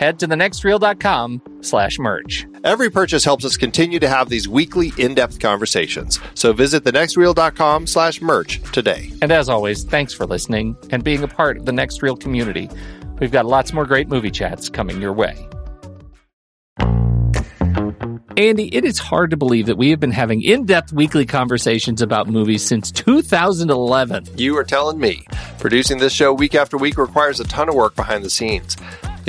head to thenextreel.com slash merch. Every purchase helps us continue to have these weekly in-depth conversations. So visit thenextreel.com slash merch today. And as always, thanks for listening and being a part of the Next Reel community. We've got lots more great movie chats coming your way. Andy, it is hard to believe that we have been having in depth weekly conversations about movies since 2011. You are telling me. Producing this show week after week requires a ton of work behind the scenes.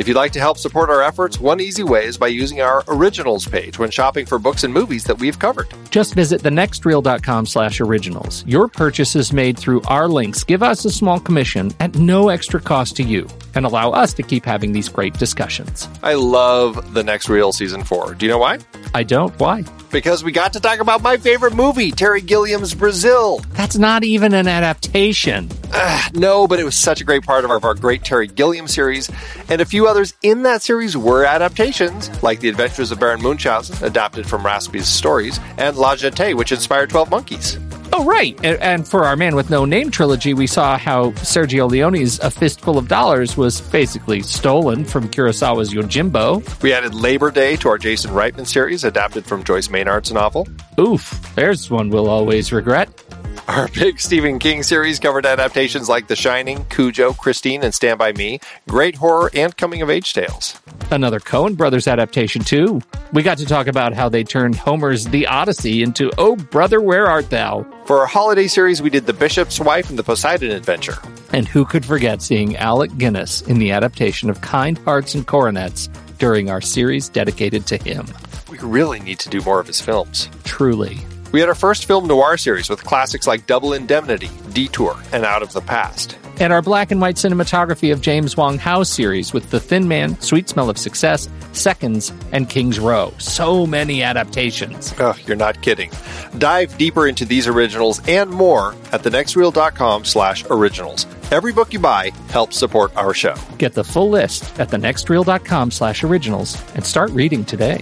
If you'd like to help support our efforts, one easy way is by using our originals page when shopping for books and movies that we've covered. Just visit thenextreel.com slash originals. Your purchases made through our links give us a small commission at no extra cost to you and allow us to keep having these great discussions. I love the next Reel season four. Do you know why? I don't. Why? Because we got to talk about my favorite movie, Terry Gilliam's Brazil. That's not even an adaptation. Uh, no, but it was such a great part of our, of our great Terry Gilliam series. And a few others in that series were adaptations, like The Adventures of Baron Munchausen, adapted from Raspe's stories, and La Jetée, which inspired 12 Monkeys. Oh, right. And, and for our Man with No Name trilogy, we saw how Sergio Leone's A Fistful of Dollars was basically stolen from Kurosawa's Yojimbo. We added Labor Day to our Jason Reitman series, adapted from Joyce Maynard's novel. Oof, there's one we'll always regret. Our big Stephen King series covered adaptations like The Shining, Cujo, Christine, and Stand By Me, great horror and coming of age tales. Another Coen Brothers adaptation, too. We got to talk about how they turned Homer's The Odyssey into Oh Brother, Where Art Thou? For our holiday series, we did The Bishop's Wife and The Poseidon Adventure. And who could forget seeing Alec Guinness in the adaptation of Kind Hearts and Coronets during our series dedicated to him? We really need to do more of his films. Truly. We had our first film noir series with classics like Double Indemnity, Detour, and Out of the Past. And our black and white cinematography of James Wong Howe series with The Thin Man, Sweet Smell of Success, Seconds, and King's Row. So many adaptations. Oh, you're not kidding. Dive deeper into these originals and more at thenextreel.com slash originals. Every book you buy helps support our show. Get the full list at thenextreel.com slash originals and start reading today.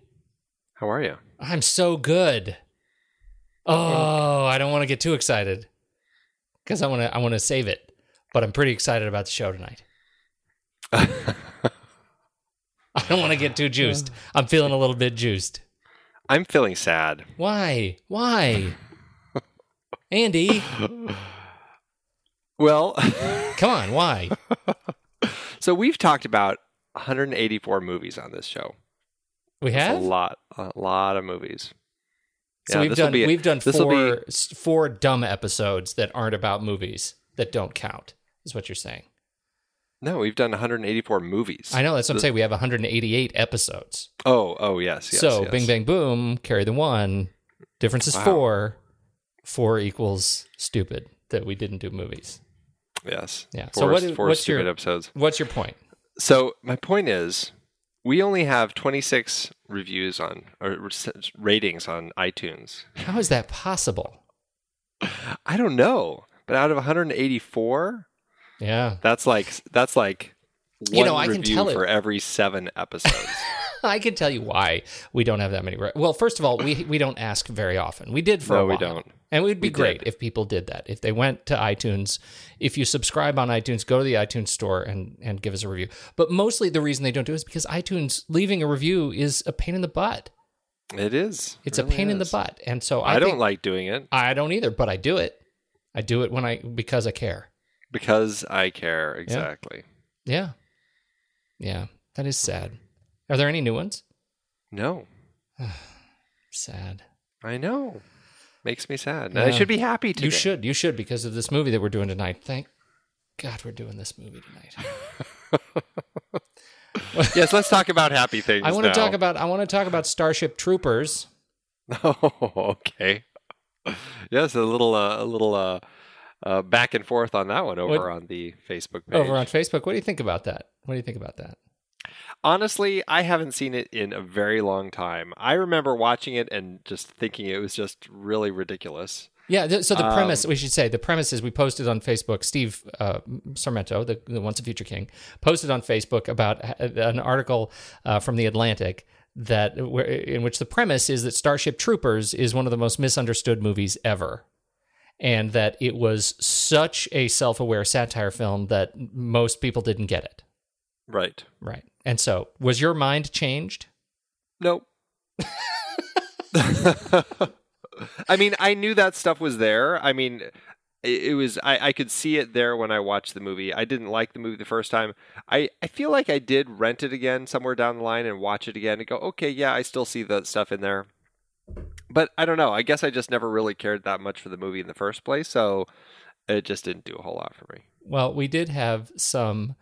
How are you? I'm so good. Oh, I don't want to get too excited because I want to I want to save it. But I'm pretty excited about the show tonight. I don't want to get too juiced. I'm feeling a little bit juiced. I'm feeling sad. Why? Why? Andy, Well, come on, why? so we've talked about 184 movies on this show. We have. a lot, a lot of movies. So Yeah, we've done be- we've done this'll be- four four dumb episodes that aren't about movies that don't count. Is what you're saying? No, we've done 184 movies. I know that's what I'm saying. We have 188 episodes. Oh, oh yes, yes. so yes. Bing Bang Boom, carry the one. Difference is Wow. four. Four equals stupid that we didn't do movies. Yes. Yeah. Four, So what four what's stupid your- episodes. What's your point? So my point is, we only have 26 reviews on or ratings on iTunes. How is that possible? I don't know, but out of 184, Yeah. that's like that's like one You know, I can review tell it- for every seven episodes. I can tell you why we don't have that many. Re- well, first of all, we we don't ask very often. We did for No, a while. No, we don't. And it would be We great did. if people did that. If they went to iTunes, if you subscribe on iTunes, go to the iTunes store and and give us a review. But mostly the reason they don't do it is because iTunes leaving a review is a pain in the butt. it is. It's It a really pain in the butt. And so I, I, don't like doing it I don't either, but I do it. I do it when I because I care. because I care exactly. Yeah. Yeah. That is sad. Are there any new ones? No, Sad. I know. Makes me sad. Yeah. I should be happy today. You should. You should because of this movie that we're doing tonight. Thank God we're doing this movie tonight. yes, let's talk about happy things. I want to talk about I want to talk about Starship Troopers. Oh, okay. Yes, a little, uh, a little uh, uh, back and forth on that one over What- on the Facebook page. over on Facebook. What do you think about that? What do you think about that? Honestly, I haven't seen it in a very long time. I remember watching it and just thinking it was just really ridiculous. Yeah. th- So the Um, premise, we should say, the premise is we posted on Facebook. Steve uh, Sarmento, the, the Once a Future King, posted on Facebook about uh, an article uh, from the Atlantic that in which the premise is that Starship Troopers is one of the most misunderstood movies ever. And that it was such a self aware satire film that most people didn't get it. Right. Right. And so, was your mind changed? Nope. I mean, I knew that stuff was there. I mean, it, it was I, I could see it there when I watched the movie. I didn't like the movie the first time. I, I feel like I did rent it again somewhere down the line and watch it again and go, okay, yeah, I still see the stuff in there. But I don't know. I guess I just never really cared that much for the movie in the first place, so it just didn't do a whole lot for me. Well, we did have some.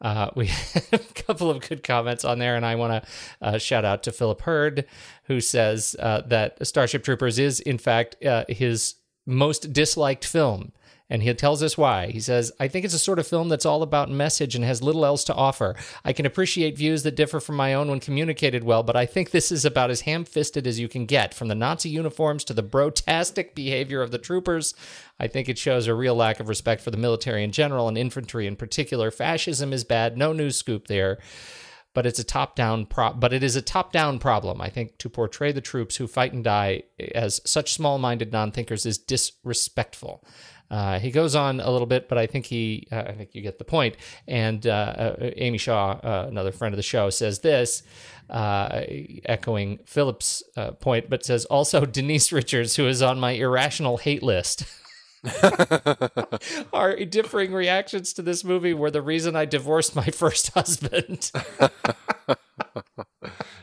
Uh, we had a couple of good comments on there, and I want to uh, shout out to Philip Hurd, who says uh, that Starship Troopers is, in fact, uh, his most disliked film. And he tells us why. He says, I think it's a sort of film that's all about message and has little else to offer. I can appreciate views that differ from my own when communicated well, but I think this is about as ham fisted as you can get. From the Nazi uniforms to the brotastic behavior of the troopers, I think it shows a real lack of respect for the military in general and infantry in particular. Fascism is bad, no news scoop there but it's a top-down pro- but it is a top-down problem. I think to portray the troops who fight and die as such small-minded non-thinkers is disrespectful. Uh, he goes on a little bit, but I think he, uh, I think you get the point. And uh, uh, Amy Shaw, uh, another friend of the show, says this, uh, echoing Philip's point, but says also Denise Richards, who is on my irrational hate list. Our differing reactions to this movie were the reason I divorced my first husband.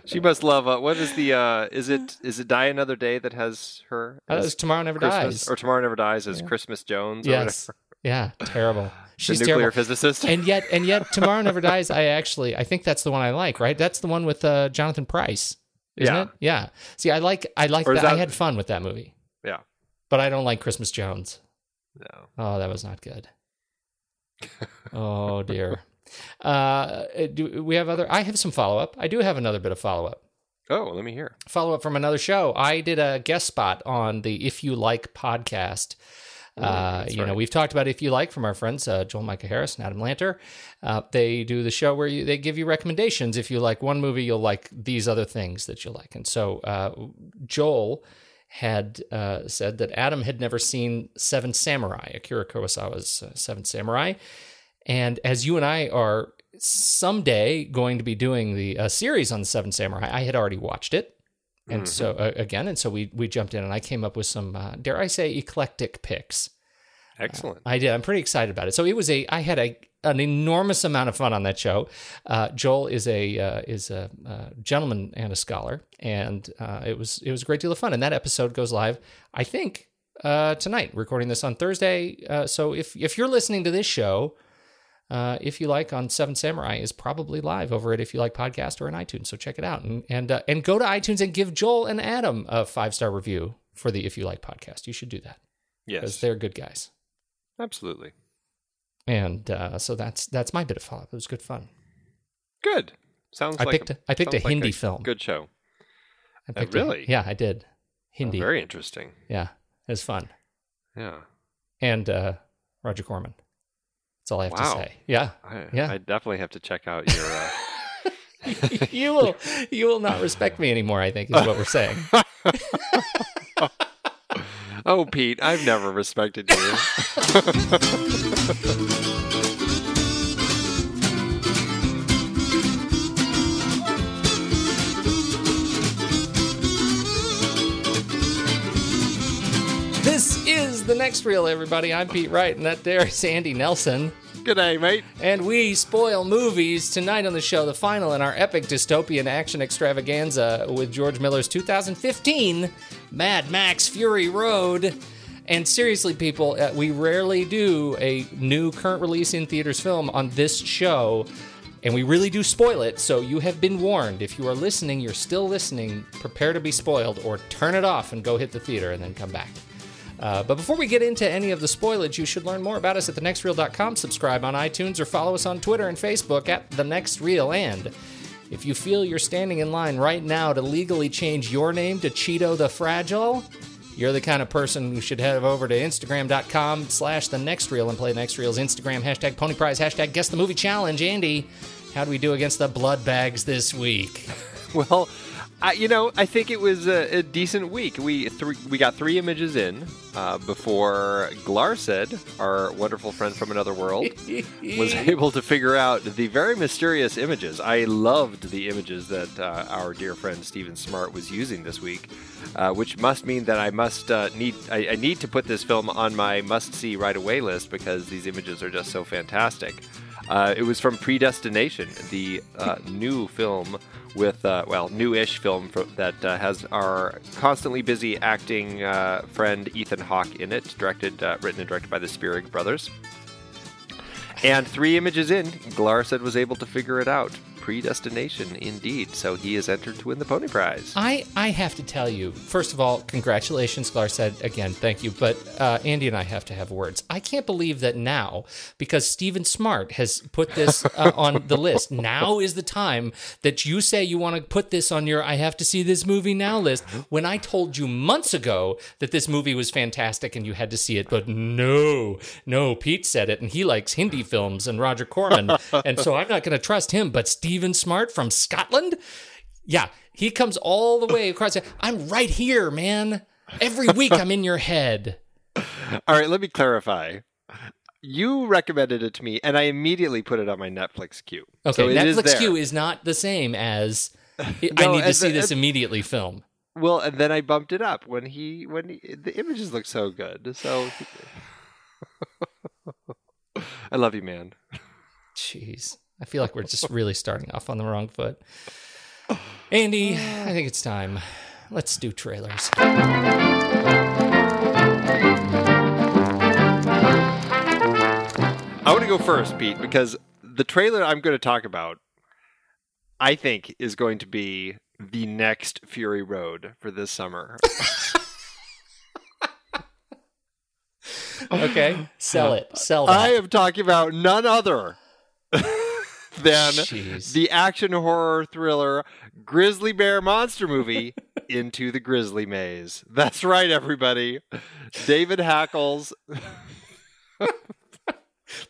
She must love. Uh, what is the? Uh, is it? Is it Die Another Day that has her? Uh, as it's Tomorrow Never Christmas Dies. or Tomorrow Never Dies as Christmas Jones. Or yes. Yeah. Terrible. She's the nuclear terrible. physicist. And yet, and yet, Tomorrow Never Dies. I actually, I think that's the one I like. Right? That's the one with uh, Jonathan Pryce, isn't Yeah. it? Yeah. See, I like, I like That. that. I had fun with that movie, yeah. but I don't like Christmas Jones. No. Oh, that was not good. oh dear. Uh, do we have other? I have some follow up. I do have another bit of follow up. Oh, let me hear. follow up from another show. I did a guest spot on the If You Like podcast. Uh, you know, we've talked about If You Like from our friends uh, Joel Micah Harris and Adam Lanter. Uh, they do the show where you, they give you recommendations. If you like one movie, you'll like these other things that you like. And so uh, Joel had uh, said that Adam had never seen Seven Samurai, Akira Kurosawa's uh, Seven Samurai. And as you and I are someday going to be doing the uh, series on the Seven Samurai, I had already watched it. And so uh, again, and so we we jumped in, and I came up with some, uh, dare I say, eclectic picks. Excellent. I did. I'm pretty excited about it. So it was a. I had a an enormous amount of fun on that show. Uh, Joel is a uh, is a uh, gentleman and a scholar, and uh, it was it was a great deal of fun. And that episode goes live, I think, uh, tonight. Recording this on Thursday. Uh, so if if you're listening to this show. Uh, if you like on Seven Samurai is probably live over at if you like podcast or in iTunes. So check it out and and uh, and go to iTunes and give Joel and Adam a five star review for the if you like podcast. You should do that because yes, they're good guys. absolutely. And uh, so that's that's my bit of follow up. It was good fun. Good. Sounds good I like picked a, I picked a like Hindi film. Good show. I Uh, picked a- really? yeah, I did. Hindi. Very interesting. yeah, it was fun. Yeah. And uh, Roger Corman. That's all I have Wow. to say. Yeah, I, Yeah. I definitely have to check out your. Uh, you will you will not respect me anymore. I think is what we're saying. oh, Pete, I've never respected you. the next reel, everybody. I'm Pete Wright, and that there is Andy Nelson. Good day, mate. And we spoil movies tonight on the show, the final in our epic dystopian action extravaganza with George Miller's 2015 Mad Max Fury Road. And seriously, people, uh, we rarely do a new current release in theaters film on this show. And we really do spoil it, so you have been warned. If you are listening, you're still listening, prepare to be spoiled or turn it off and go hit the theater and then come back. Uh, but before we get into any of the spoilage, you should learn more about us at thenextreel.com, subscribe on iTunes, or follow us on Twitter and Facebook at The Next Reel. And if you feel you're standing in line right now to legally change your name to Cheedo the Fragile, you're the kind of person who should head over to Instagram.com slash The Next Reel and play Next Reel's Instagram, hashtag Pony Prize, hashtag Guess the Movie Challenge. Andy, how do we do against the blood bags this week? Well, I, you know, I think it was a, a decent week. We three, we got three images in uh, before Glarcid, our wonderful friend from another world, was able to figure out the very mysterious images. I loved the images that uh, our dear friend Stephen Smart was using this week, uh, which must mean that I must uh, need I, I need to put this film on my must see right away list because these images are just so fantastic. Uh, it was from Predestination, the uh, new film with, uh, well, new-ish film fro- that uh, has our constantly busy acting uh, friend Ethan Hawke in it, directed, uh, written and directed by the Spierig brothers. And three images in, Glar said was able to figure it out. Predestination, indeed. So he is entered to win the Pony Prize. I, I have to tell you, first of all, congratulations, Glar said again, thank you. But uh, Andy and I have to have words. I can't believe that now, because Stephen Smart has put this uh, on the list, now is the time that you say you want to put this on your I have to see this movie now list. When I told you months ago that this movie was fantastic and you had to see it, but no, no, Pete said it and he likes Hindi films and Roger Corman. and so I'm not going to trust him. But Stephen Smart from Scotland? Yeah, he comes all the way across. I'm right here, man. Every week I'm in your head. All right, let me clarify. You recommended it to me, and I immediately put it on my Netflix queue. Okay, so Netflix there. queue is not the same as I No, need to see the- this and- immediately film. Well, and then I bumped it up when he when he, the images look so good. So I love you, man. Jeez. I feel like we're just really starting off on the wrong foot. Andy, I think it's time. Let's do trailers. I want to go first, Pete, because the trailer I'm going to talk about, I think, is going to be the next Fury Road for this summer. Okay, sell it. Sell it. I am talking about none other than Jeez. the action horror thriller Grizzly Bear monster movie Into the Grizzly Maze. That's right, everybody. David Hackl's.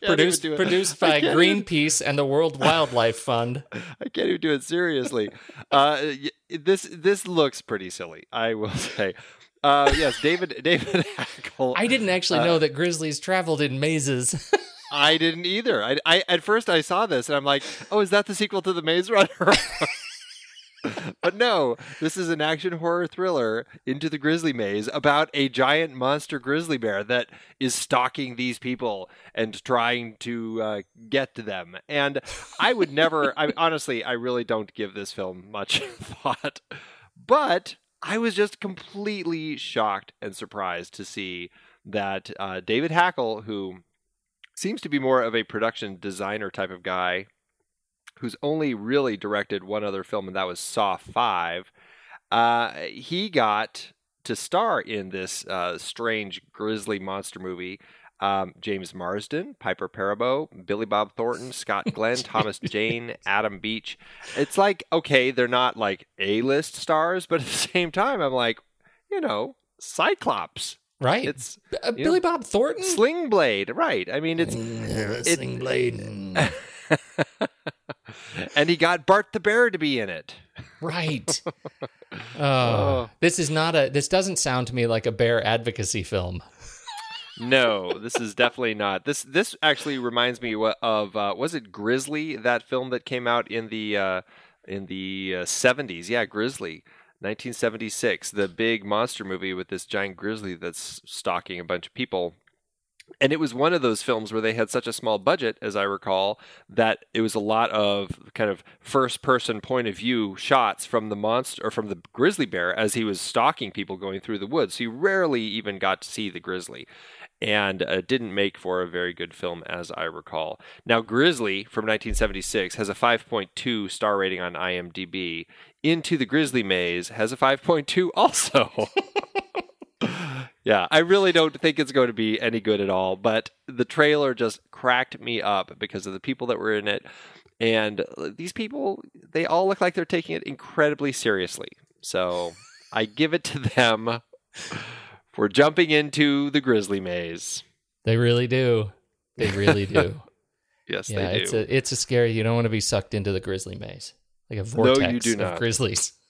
Produced produced by can't even- Greenpeace and the World Wildlife Fund. I can't even do it seriously. Uh, this this looks pretty silly, I will say. Uh, yes, David David Hackl. I didn't actually Uh, know that grizzlies traveled in mazes. I didn't either. I, I at first I saw this and I'm like, oh, is that the sequel to the Maze Runner? but no, this is an action horror thriller into the grizzly maze about a giant monster grizzly bear that is stalking these people and trying to uh, get to them. And I would never, I honestly, I really don't give this film much thought, but I was just completely shocked and surprised to see that uh, David Hackl, who seems to be more of a production designer type of guy who's only really directed one other film, and that was Saw 5. Uh, he got to star in this uh, strange grizzly monster movie. Um, James Marsden, Piper Perabo, Billy Bob Thornton, Scott Glenn, Thomas Jane, Adam Beach. It's like, okay, they're not like A list stars, but at the same time, I'm like, you know, Cyclops. Right. It's uh, Billy know, Bob Thornton? Sling Blade. Right. I mean, it's. Mm, it, Sling Blade. and he got Bart the Bear to be in it. Right. Oh, oh, this is not a. This doesn't sound to me like a bear advocacy film. no, this is definitely not. This this actually reminds me of uh, was it Grizzly that film that came out in the uh, in the seventies? Uh, yeah, Grizzly. 1976, the big monster movie with this giant grizzly that's stalking a bunch of people. And it was one of those films where they had such a small budget as i recall that it was a lot of kind of first person point of view shots from the monster or from the grizzly bear as he was stalking people going through the woods. So you rarely even got to see the grizzly and uh, didn't make for a very good film as i recall now grizzly from 1976 has a 5.2 star rating on imdb into the grizzly maze has a 5.2 also yeah, I really don't think it's going to be any good at all. But the trailer just cracked me up because of the people that were in it. And these people, they all look like they're taking it incredibly seriously. So I give it to them for jumping into the grizzly maze. They really do. They really do. yes, yeah, they do. It's a, it's a scary. You don't want to be sucked into the grizzly maze, like a vortex no, you do not. of grizzlies.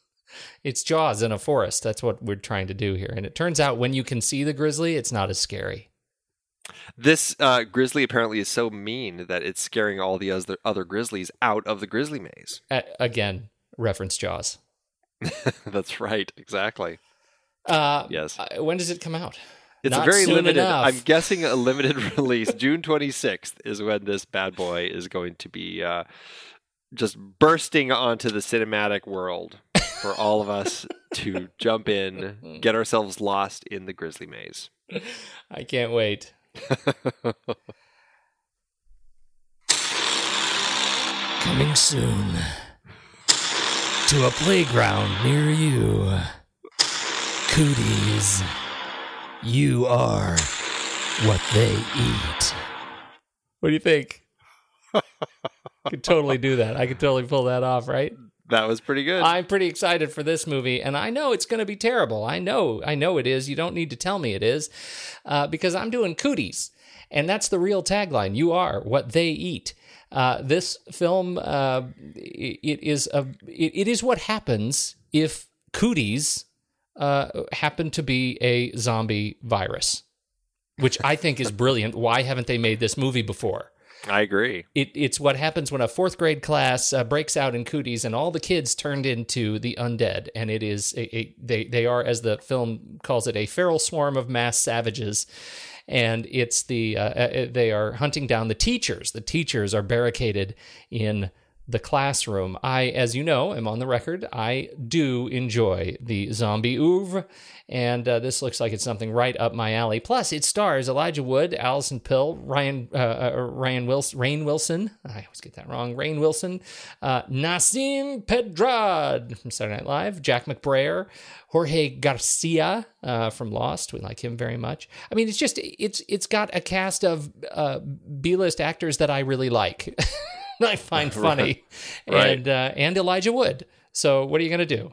It's Jaws in a forest. That's what we're trying to do here. And it turns out when you can see the grizzly, it's not as scary. This uh, grizzly apparently is so mean that it's scaring all the other other grizzlies out of the grizzly maze. Uh, again, reference Jaws. That's right. Exactly. Uh, yes. Uh, when does it come out? It's Not a very limited. Enough. I'm guessing a limited release. June 26th is when this bad boy is going to be uh, just bursting onto the cinematic world for all of us to jump in, get ourselves lost in the grizzly maze. I can't wait. Coming soon to a playground near you. Cooties, you are what they eat. What do you think? I could totally do that. I could totally pull that off, right? That was pretty good. I'm pretty excited for this movie, and I know it's going to be terrible. I know, I know it is. You don't need to tell me it is, uh, because I'm doing cooties, and that's the real tagline. You are what they eat. Uh, this film, uh, it is a, it, it is what happens if cooties uh, happen to be a zombie virus, which I think is brilliant. Why haven't they made this movie before? I agree. It, it's what happens when a fourth grade class uh, breaks out in cooties and all the kids turned into the undead. And it is a, a, they they are, as the film calls it, a feral swarm of mass savages. And it's the uh, uh they are hunting down the teachers. The teachers are barricaded in the classroom. I, as you know, am on the record. I do enjoy the zombie oeuvre, and uh, this looks like it's something right up my alley. Plus, it stars Elijah Wood, Allison Pill, Ryan uh, uh, Ryan Wilson, Rainn Wilson. I always get that wrong. Rainn Wilson, uh, Nasim Pedrad from Saturday Night Live, Jack McBrayer, Jorge Garcia uh, from Lost. We like him very much. I mean, it's just it's it's got a cast of uh, B list actors that I really like. I find funny, right. and uh, and Elijah Wood. So what are you going to do?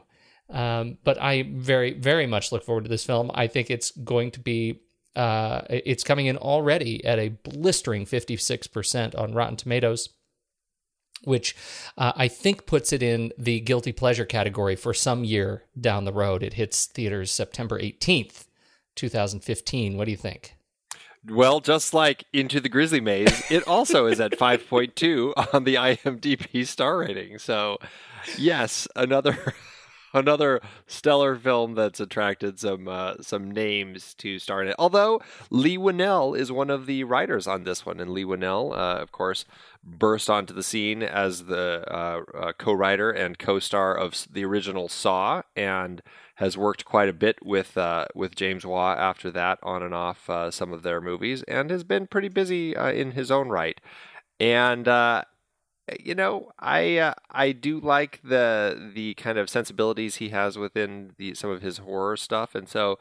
Um, but I very very much look forward to this film. I think it's going to be. Uh, it's coming in already at a blistering 56% on Rotten Tomatoes, which uh, I think puts it in the guilty pleasure category for some year down the road. It hits theaters September 18th, 2015. What do you think? Well, just like Into the Grizzly Maze, it also is at 5.2 on the IMDb star rating. So, yes, another another stellar film that's attracted some uh, some names to star in it. Although Leigh Whannell is one of the writers on this one, and Leigh Whannell, uh, of course, burst onto the scene as the uh, uh co-writer and co-star of the original Saw, and has worked quite a bit with uh, with James Wan after that, on and off uh, some of their movies, and has been pretty busy in his own right. And you know, I uh, I do like the the kind of sensibilities he has within the some of his horror stuff, and so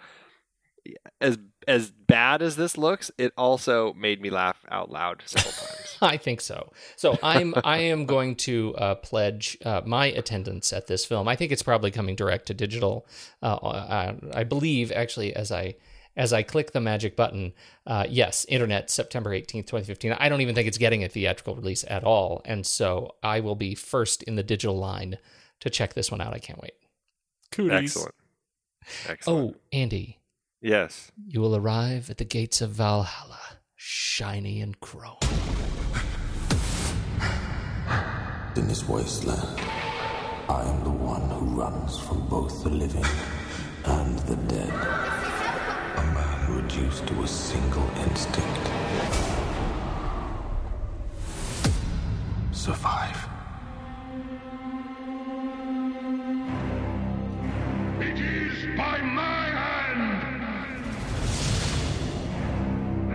as as bad as this looks, it also made me laugh out loud several times. I think so. So I'm I am going to uh, pledge uh, my attendance at this film. I think it's probably coming direct to digital. Uh, uh I believe actually as I as I click the magic button, uh, yes, internet, September 18th, 2015. I don't even think it's getting a theatrical release at all. And so I will be first in the digital line to check this one out. I can't wait. Cooties. Excellent. Excellent. Oh, Andy. Yes. You will arrive at the gates of Valhalla, shiny and chrome. In this wasteland, I am the one who runs from both the living and the dead reduced to a single instinct. Survive. It is by my hand!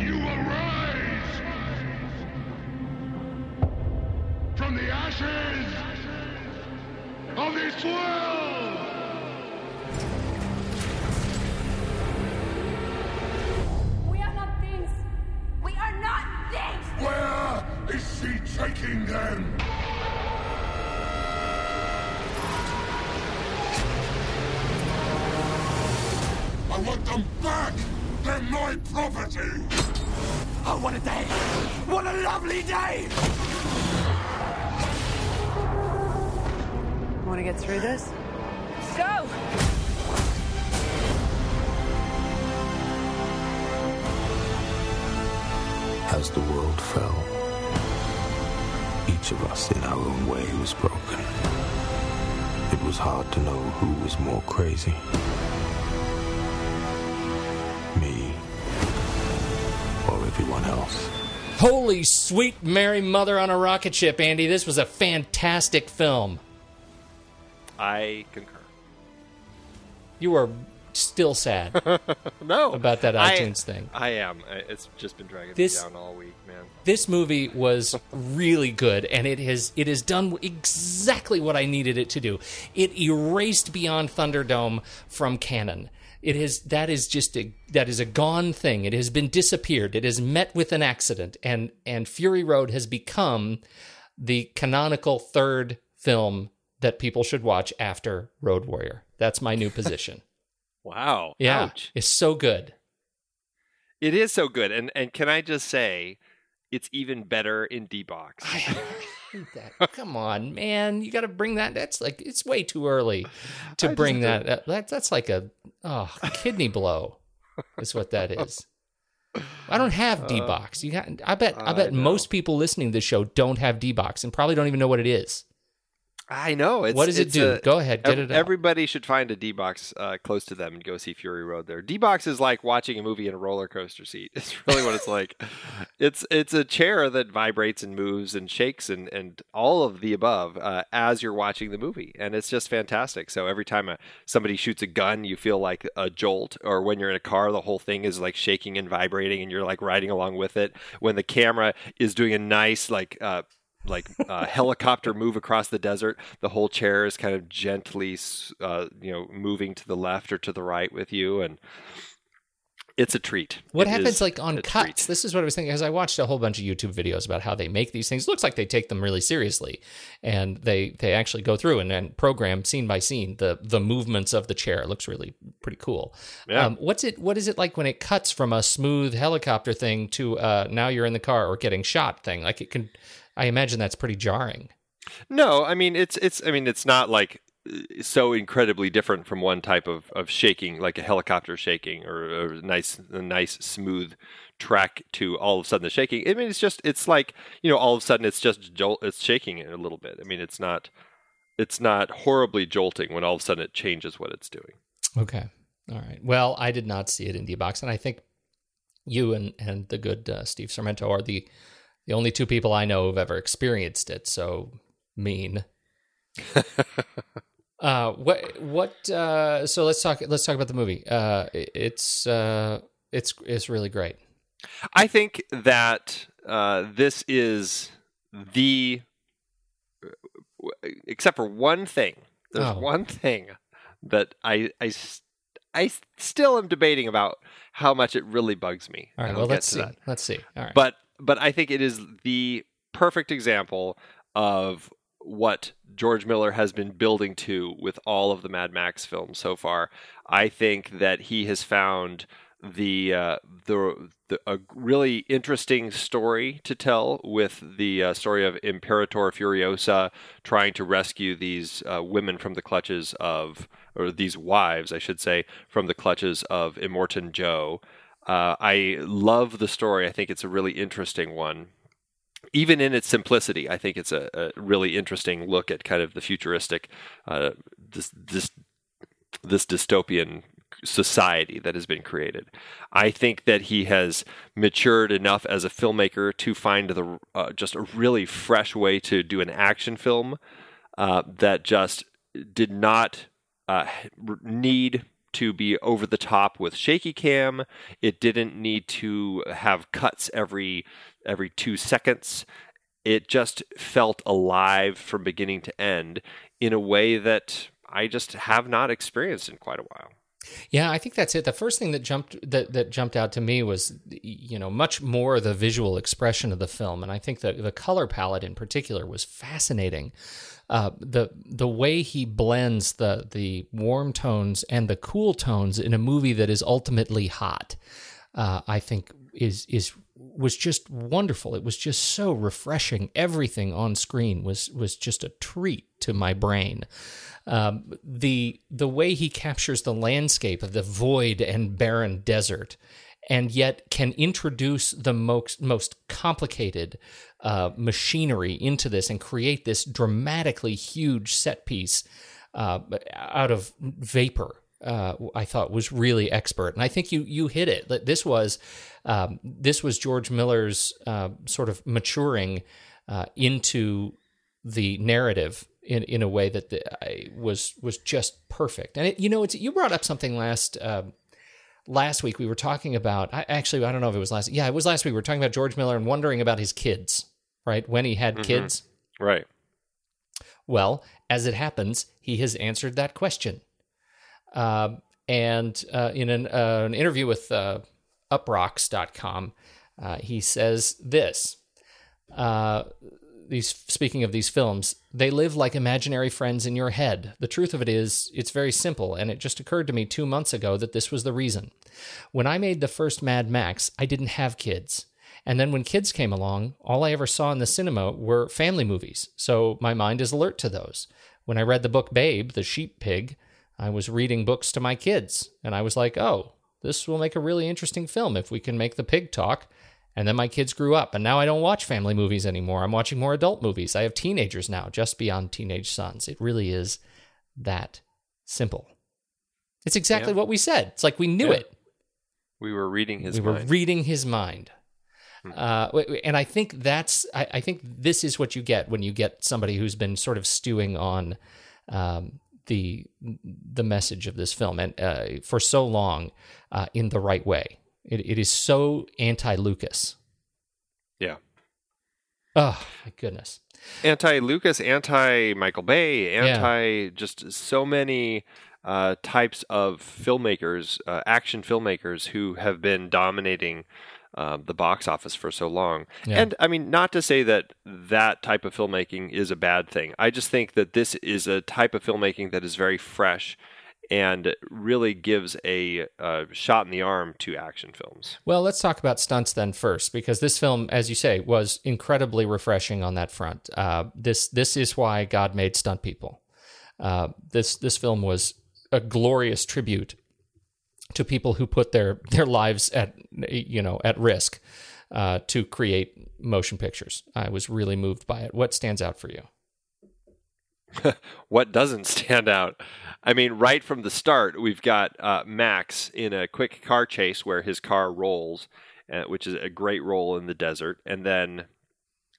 You will rise from the ashes of this world! Lovely day! Want to get through this? Let's Go! as the world fell. Each of us in our own way was broken. It was hard to know who was more crazy. Me or everyone else. Holy sweet Mary Mother on a rocket ship, Andy. This was a fantastic film. I concur. You are still sad. no, about that iTunes I, thing. I am. It's just been dragging this, me down all week, man. This movie was really good, and it has it has done exactly what I needed it to do. It erased Beyond Thunderdome from canon. It is that is just a that is a gone thing. It has been disappeared. It has met with an accident, and and Fury Road has become the canonical third film that people should watch after Road Warrior. That's my new position. Wow. Yeah. Ouch. It's so good. It is so good. And and can I just say it's even better in D box. Come on, man! You got to bring that. That's like it's way too early to I bring that. That, that. That's like a oh kidney blow. is what that is. I don't have D box. You got. I bet. I bet I most people listening to this show don't have D box and probably don't even know what it is. I know. It's, what does it do? A, Go ahead, get it. Everybody should find a D box uh, close to them and go see Fury Road. There, D box is like watching a movie in a roller coaster seat. It's really what it's like. It's it's a chair that vibrates and moves and shakes and and all of the above uh, as you're watching the movie, and it's just fantastic. So every time a, somebody shoots a gun, you feel like a jolt, or when you're in a car, the whole thing is like shaking and vibrating, and you're like riding along with it. When the camera is doing a nice like uh, like uh, helicopter move across the desert. The whole chair is kind of gently, uh, you know, moving to the left or to the right with you, and it's a treat. What it happens like on cuts? Treat. This is what I was thinking because I watched a whole bunch of YouTube videos about how they make these things. It looks like they take them really seriously, and they they actually go through and, and program scene by scene the the movements of the chair. It looks really pretty cool. Yeah. Um, what's it? What is it like when it cuts from a smooth helicopter thing to uh, now you're in the car or getting shot thing? Like it can I imagine that's pretty jarring. No, I mean it's it's I mean it's not like uh, so incredibly different from one type of, of shaking, like a helicopter shaking or a nice a nice smooth track to all of a sudden the shaking. I mean, it's just it's like you know all of a sudden it's just jolt, it's shaking it a little bit. I mean, it's not it's not horribly jolting when all of a sudden it changes what it's doing. Okay. All right. Well, I did not see it in D box, and I think you and and the good uh, Steve Sarmento are the the only two people I know who've ever experienced it. So mean. uh, what what? Uh, so let's talk. Let's talk about the movie. Uh, it's uh, it's it's really great. I think that uh, this is the, except for one thing. There's Oh. one thing that I I I still am debating about how much it really bugs me. All right. Well, let's see. that. Let's see. All right. But but I think it is the perfect example of what George Miller has been building to with all of the Mad Max films so far. I think that he has found the uh, the, the a really interesting story to tell with the uh, story of Imperator Furiosa trying to rescue these uh, women from the clutches of or these wives, I should say, from the clutches of Immortan Joe. Uh, I love the story. I think it's a really interesting one. Even in its simplicity, I think it's a, a really interesting look at kind of the futuristic, uh, this, this this dystopian society that has been created. I think that he has matured enough as a filmmaker to find the uh, just a really fresh way to do an action film uh, that just did not uh, need to be over the top with shaky cam. It didn't need to have cuts every every two seconds. It just felt alive from beginning to end in a way that I just have not experienced in quite a while. Yeah, I think that's it. The first thing that jumped that, that jumped out to me was, you know, much more the visual expression of the film, and I think the the color palette in particular was fascinating. Uh, the the way he blends the the warm tones and the cool tones in a movie that is ultimately hot, uh, I think is is was just wonderful. It was just so refreshing. Everything on screen was was just a treat to my brain. Um, the the way he captures the landscape of the void and barren desert, and yet can introduce the most most complicated uh, machinery into this and create this dramatically huge set piece uh, out of vapor. Uh, I thought was really expert, and I think you you hit it. That This was um, this was George Miller's uh, sort of maturing uh, into the narrative in, in a way that the, I was was just perfect. And it, you know, it's you brought up something last um last week. We were talking about. I, actually, I don't know if it was last. Yeah, it was last week. We were talking about George Miller and wondering about his kids. Right when he had kids. Right. Well, as it happens, he has answered that question. Um and uh, in an, uh, an interview with uh, uproxx.com, uh, he says this. These speaking of these films, they live like imaginary friends in your head. The truth of it is, it's very simple, and it just occurred to me two months ago that this was the reason. When I made the first Mad Max, I didn't have kids. And then when kids came along, all I ever saw in the cinema were family movies. So my mind is alert to those. When I read the book Babe, the sheep pig, I was reading books to my kids. And I was like, oh, this will make a really interesting film if we can make the pig talk. And then my kids grew up, and now I don't watch family movies anymore. I'm watching more adult movies. I have teenagers now, just beyond teenage sons. It really is that simple. It's exactly Yeah. what we said. It's like we knew Yeah. it We were reading his we were mind. reading his mind. Uh, w- w- and I think that's I, I think this is what you get when you get somebody who's been sort of stewing on um, the the message of this film and uh, for so long uh, in the right way. It, it is so anti Lucas. yeah. Oh my goodness. Anti Lucas, anti Michael Bay, anti just so many uh, types of filmmakers, uh, action filmmakers who have been dominating uh, the box office for so long. Yeah. And I mean, not to say that that type of filmmaking is a bad thing. I just think that this is a type of filmmaking that is very fresh and really gives a uh, shot in the arm to action films. Well, let's talk about stunts then first, because this film, as you say, was incredibly refreshing on that front. Uh, this this is why God made stunt people. Uh, this this film was a glorious tribute to people who put their their lives at you know at risk uh, to create motion pictures. I was really moved by it. What stands out for you? what doesn't stand out? I mean, right from the start, we've got uh, Max in a quick car chase where his car rolls, uh, which is a great roll in the desert, and then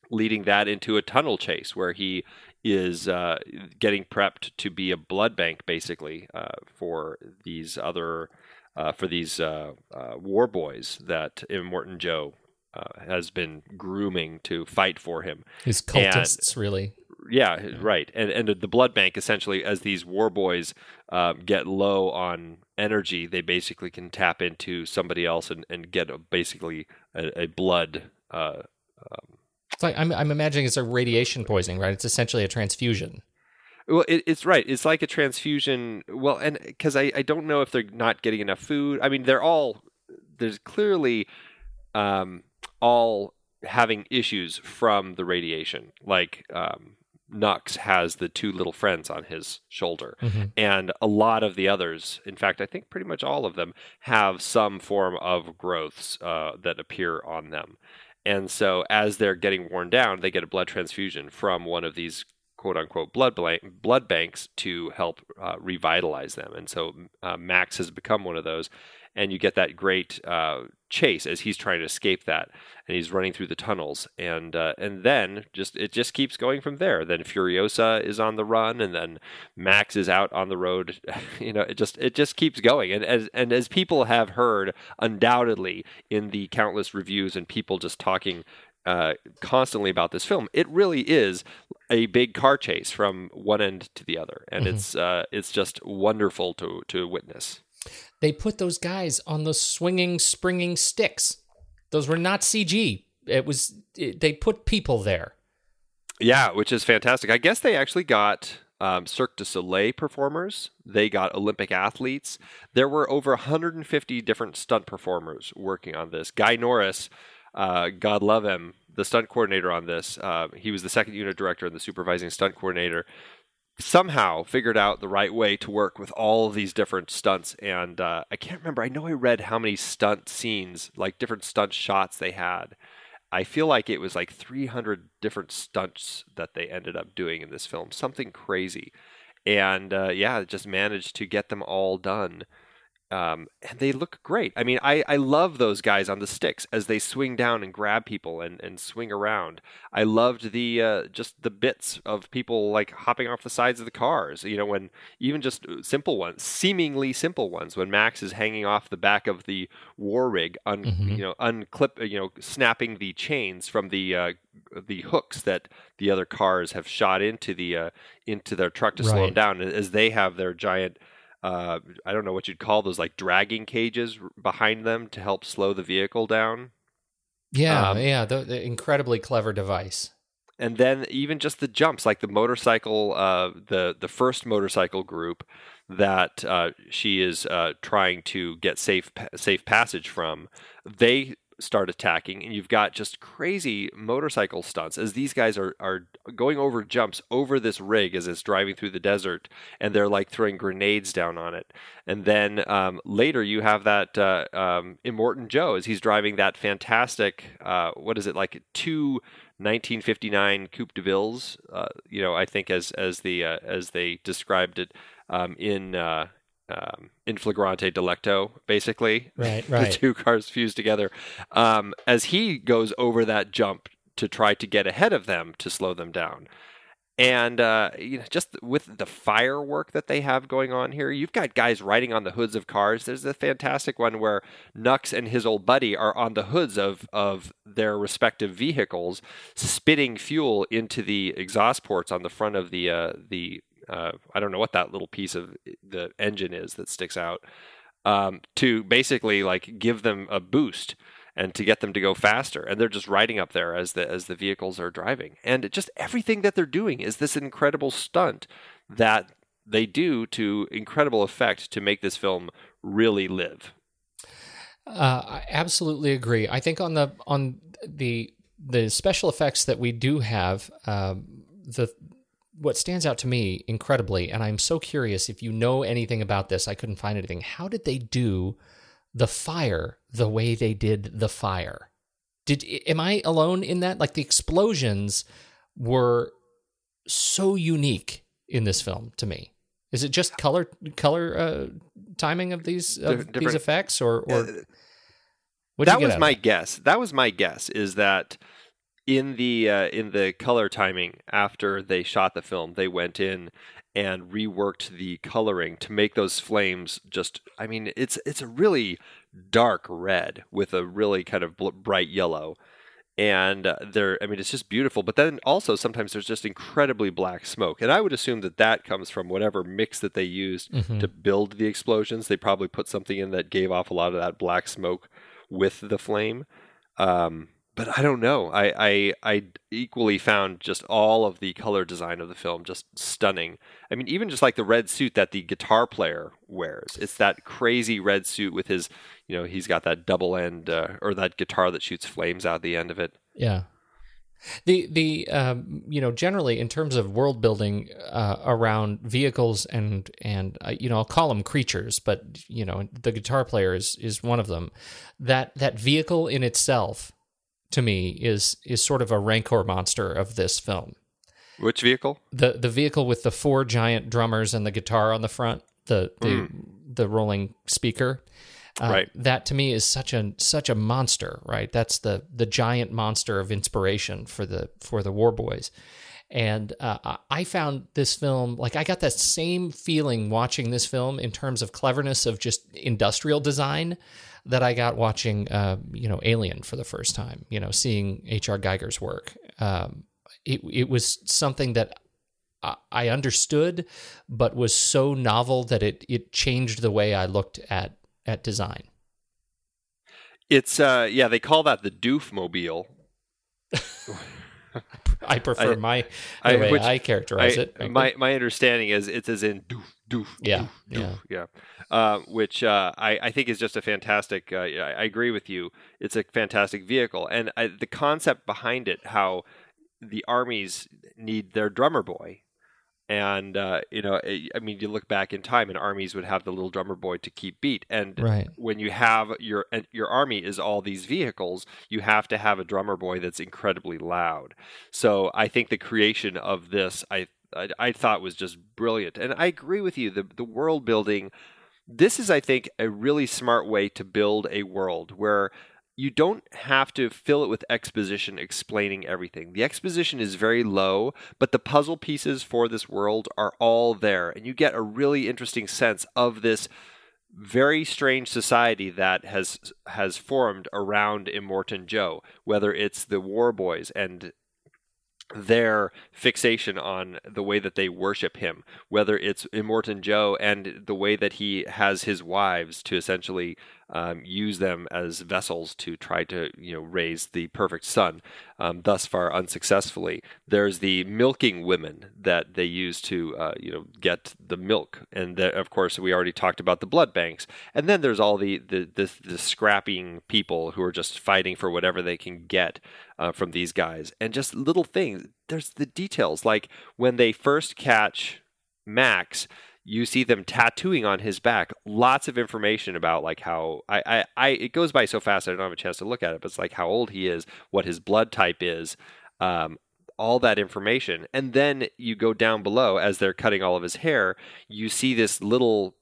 leading that into a tunnel chase where he is uh, getting prepped to be a blood bank, basically, uh, for these other. Uh, for these uh, war boys that Immortan Joe has been grooming to fight for him. His cultists, and, really yeah, right. And and the blood bank essentially, as these war boys uh, get low on energy, they basically can tap into somebody else and, and get a, basically a, a blood. Uh, um, it's like I'm I'm imagining it's a radiation poisoning, right? It's essentially a transfusion. Well, it, it's right. It's like a transfusion. Well, and because I, I don't know if they're not getting enough food. I mean, they're all there's clearly um, all having issues from the radiation. Like um, Nux has the two little friends on his shoulder. Mm-hmm. And a lot of the others, in fact, I think pretty much all of them, have some form of growths uh, that appear on them. And so as they're getting worn down, they get a blood transfusion from one of these quote unquote blood blank, blood banks to help uh, revitalize them. And so uh, Max has become one of those and you get that great uh, chase as he's trying to escape that, and he's running through the tunnels, and uh, and then just it just keeps going from there. Then Furiosa is on the run, and then Max is out on the road. you know, it just it just keeps going, and as and as people have heard undoubtedly in the countless reviews and people just talking uh, constantly about this film. It really is a big car chase from one end to the other, and mm-hmm. it's uh, it's just wonderful to to witness. They put those guys on those swinging, springing sticks. Those were not CG. It was it, they put people there. Yeah, which is fantastic. I guess they actually got um, Cirque du Soleil performers. They got Olympic athletes. There were over 150 different stunt performers working on this. Guy Norris, uh, God love him, the stunt coordinator on this. Uh, he was the second unit director and the supervising stunt coordinator somehow figured out the right way to work with all these different stunts. And uh, I can't remember. I know I read how many stunt scenes, like different stunt shots they had. I feel like it was like 300 different stunts that they ended up doing in this film, something crazy. And uh, yeah, just managed to get them all done um, and they look great. I mean, I, I love those guys on the sticks as they swing down and grab people and, and swing around. I loved the uh, just the bits of people like hopping off the sides of the cars. You know, when even just simple ones, seemingly simple ones, when Max is hanging off the back of the war rig, un, mm-hmm. you know, unclip, you know, snapping the chains from the uh, the hooks that the other cars have shot into the uh, into their truck to right. slow them down as they have their giant uh, I don't know what you'd call those, like dragging cages behind them to help slow the vehicle down. Yeah, um, yeah, the, the, incredibly clever device. And then even just the jumps, like the motorcycle, uh, the the first motorcycle group that uh, she is uh, trying to get safe safe passage from, they start attacking, and you've got just crazy motorcycle stunts as these guys are, are going over jumps over this rig as it's driving through the desert, and they're like throwing grenades down on it. And then um, later you have that uh, um, Immortan Joe as he's driving that fantastic, uh, what is it, like two 1959 Coupe de Villes, uh, you know, I think as as the uh, as they described it um, in uh, um, in flagrante delicto, basically. Right, right. the two cars fused together. Um, as he goes over that jump to try to get ahead of them to slow them down. And uh, you know, just with the firework that they have going on here, you've got guys riding on the hoods of cars. There's a fantastic one where Nux and his old buddy are on the hoods of of their respective vehicles, spitting fuel into the exhaust ports on the front of the uh, the uh, I don't know what that little piece of the engine is that sticks out, um, to basically like give them a boost and to get them to go faster. And they're just riding up there as the as the vehicles are driving. And just everything that they're doing is this incredible stunt that they do to incredible effect to make this film really live. Uh, I absolutely agree. I think on the on the the special effects that we do have, um, the what stands out to me incredibly, and I'm so curious if you know anything about this, I couldn't find anything. How did they do the fire the way they did the fire? Did am I alone in that? Like the explosions were so unique in this film to me. Is it just color color uh, timing of these of these effects, or or what that was my guess. That was my guess. Is that in the uh, in the color timing after they shot the film, they went in and reworked the coloring to make those flames just. I mean, it's it's a really dark red with a really kind of bl- bright yellow. And uh, they're, I mean, it's just beautiful. But then also sometimes there's just incredibly black smoke. And I would assume that that comes from whatever mix that they used Mhm. to build the explosions. They probably put something in that gave off a lot of that black smoke with the flame. Um, but I don't know. I, I I equally found just all of the color design of the film just stunning. I mean, even just like the red suit that the guitar player wears. It's that crazy red suit with his, you know, he's got that double end uh, or that guitar that shoots flames out the end of it. Yeah. The the um, you know generally in terms of world building uh, around vehicles and and uh, you know I'll call them creatures, but you know the guitar player is is one of them. That that vehicle in itself, to me, is is sort of a rancor monster of this film. Which vehicle? The the vehicle with the four giant drummers and the guitar on the front, the the the rolling speaker. Uh, Right. That to me is such a such a monster, right? That's the the giant monster of inspiration for the for the War Boys. And uh, I found this film like I got that same feeling watching this film in terms of cleverness of just industrial design that I got watching, uh, you know, Alien for the first time. You know, seeing H.R. Geiger's work. Um, it it was something that I- understood, but was so novel that it it changed the way I looked at at design. It's uh yeah, they call that the Doof Mobile. I prefer I- my the I- way which I characterize I- it. My my understanding is it's as in doof doof. Yeah, doof, doof, yeah. Uh, which uh, I I think is just a fantastic. Uh, I agree with you. It's a fantastic vehicle, and I, the concept behind it, how the armies need their drummer boy. And uh, you know, I I mean, you look back in time, and armies would have the little drummer boy to keep beat. And Right. when you have your your army is all these vehicles, you have to have a drummer boy that's incredibly loud. So I think the creation of this, I I, I thought was just brilliant, and I agree with you. The the world building, this is, I think, a really smart way to build a world where you don't have to fill it with exposition explaining everything. The exposition is very low, but the puzzle pieces for this world are all there, and you get a really interesting sense of this very strange society that has has formed around Immortan Joe, whether it's the War Boys and their fixation on the way that they worship him, whether it's Immortan Joe and the way that he has his wives to essentially um, use them as vessels to try to you know raise the perfect son, um, thus far unsuccessfully. There's the milking women that they use to uh, you know get the milk, and the, of course we already talked about the blood banks. And then there's all the the, the the scrapping people who are just fighting for whatever they can get uh, from these guys, and just little things. There's the details like when they first catch Max you see them tattooing on his back lots of information about like how I, I, I it goes by so fast I don't have a chance to look at it, but it's like how old he is, what his blood type is, um, all that information. And then you go down below as they're cutting all of his hair, you see this little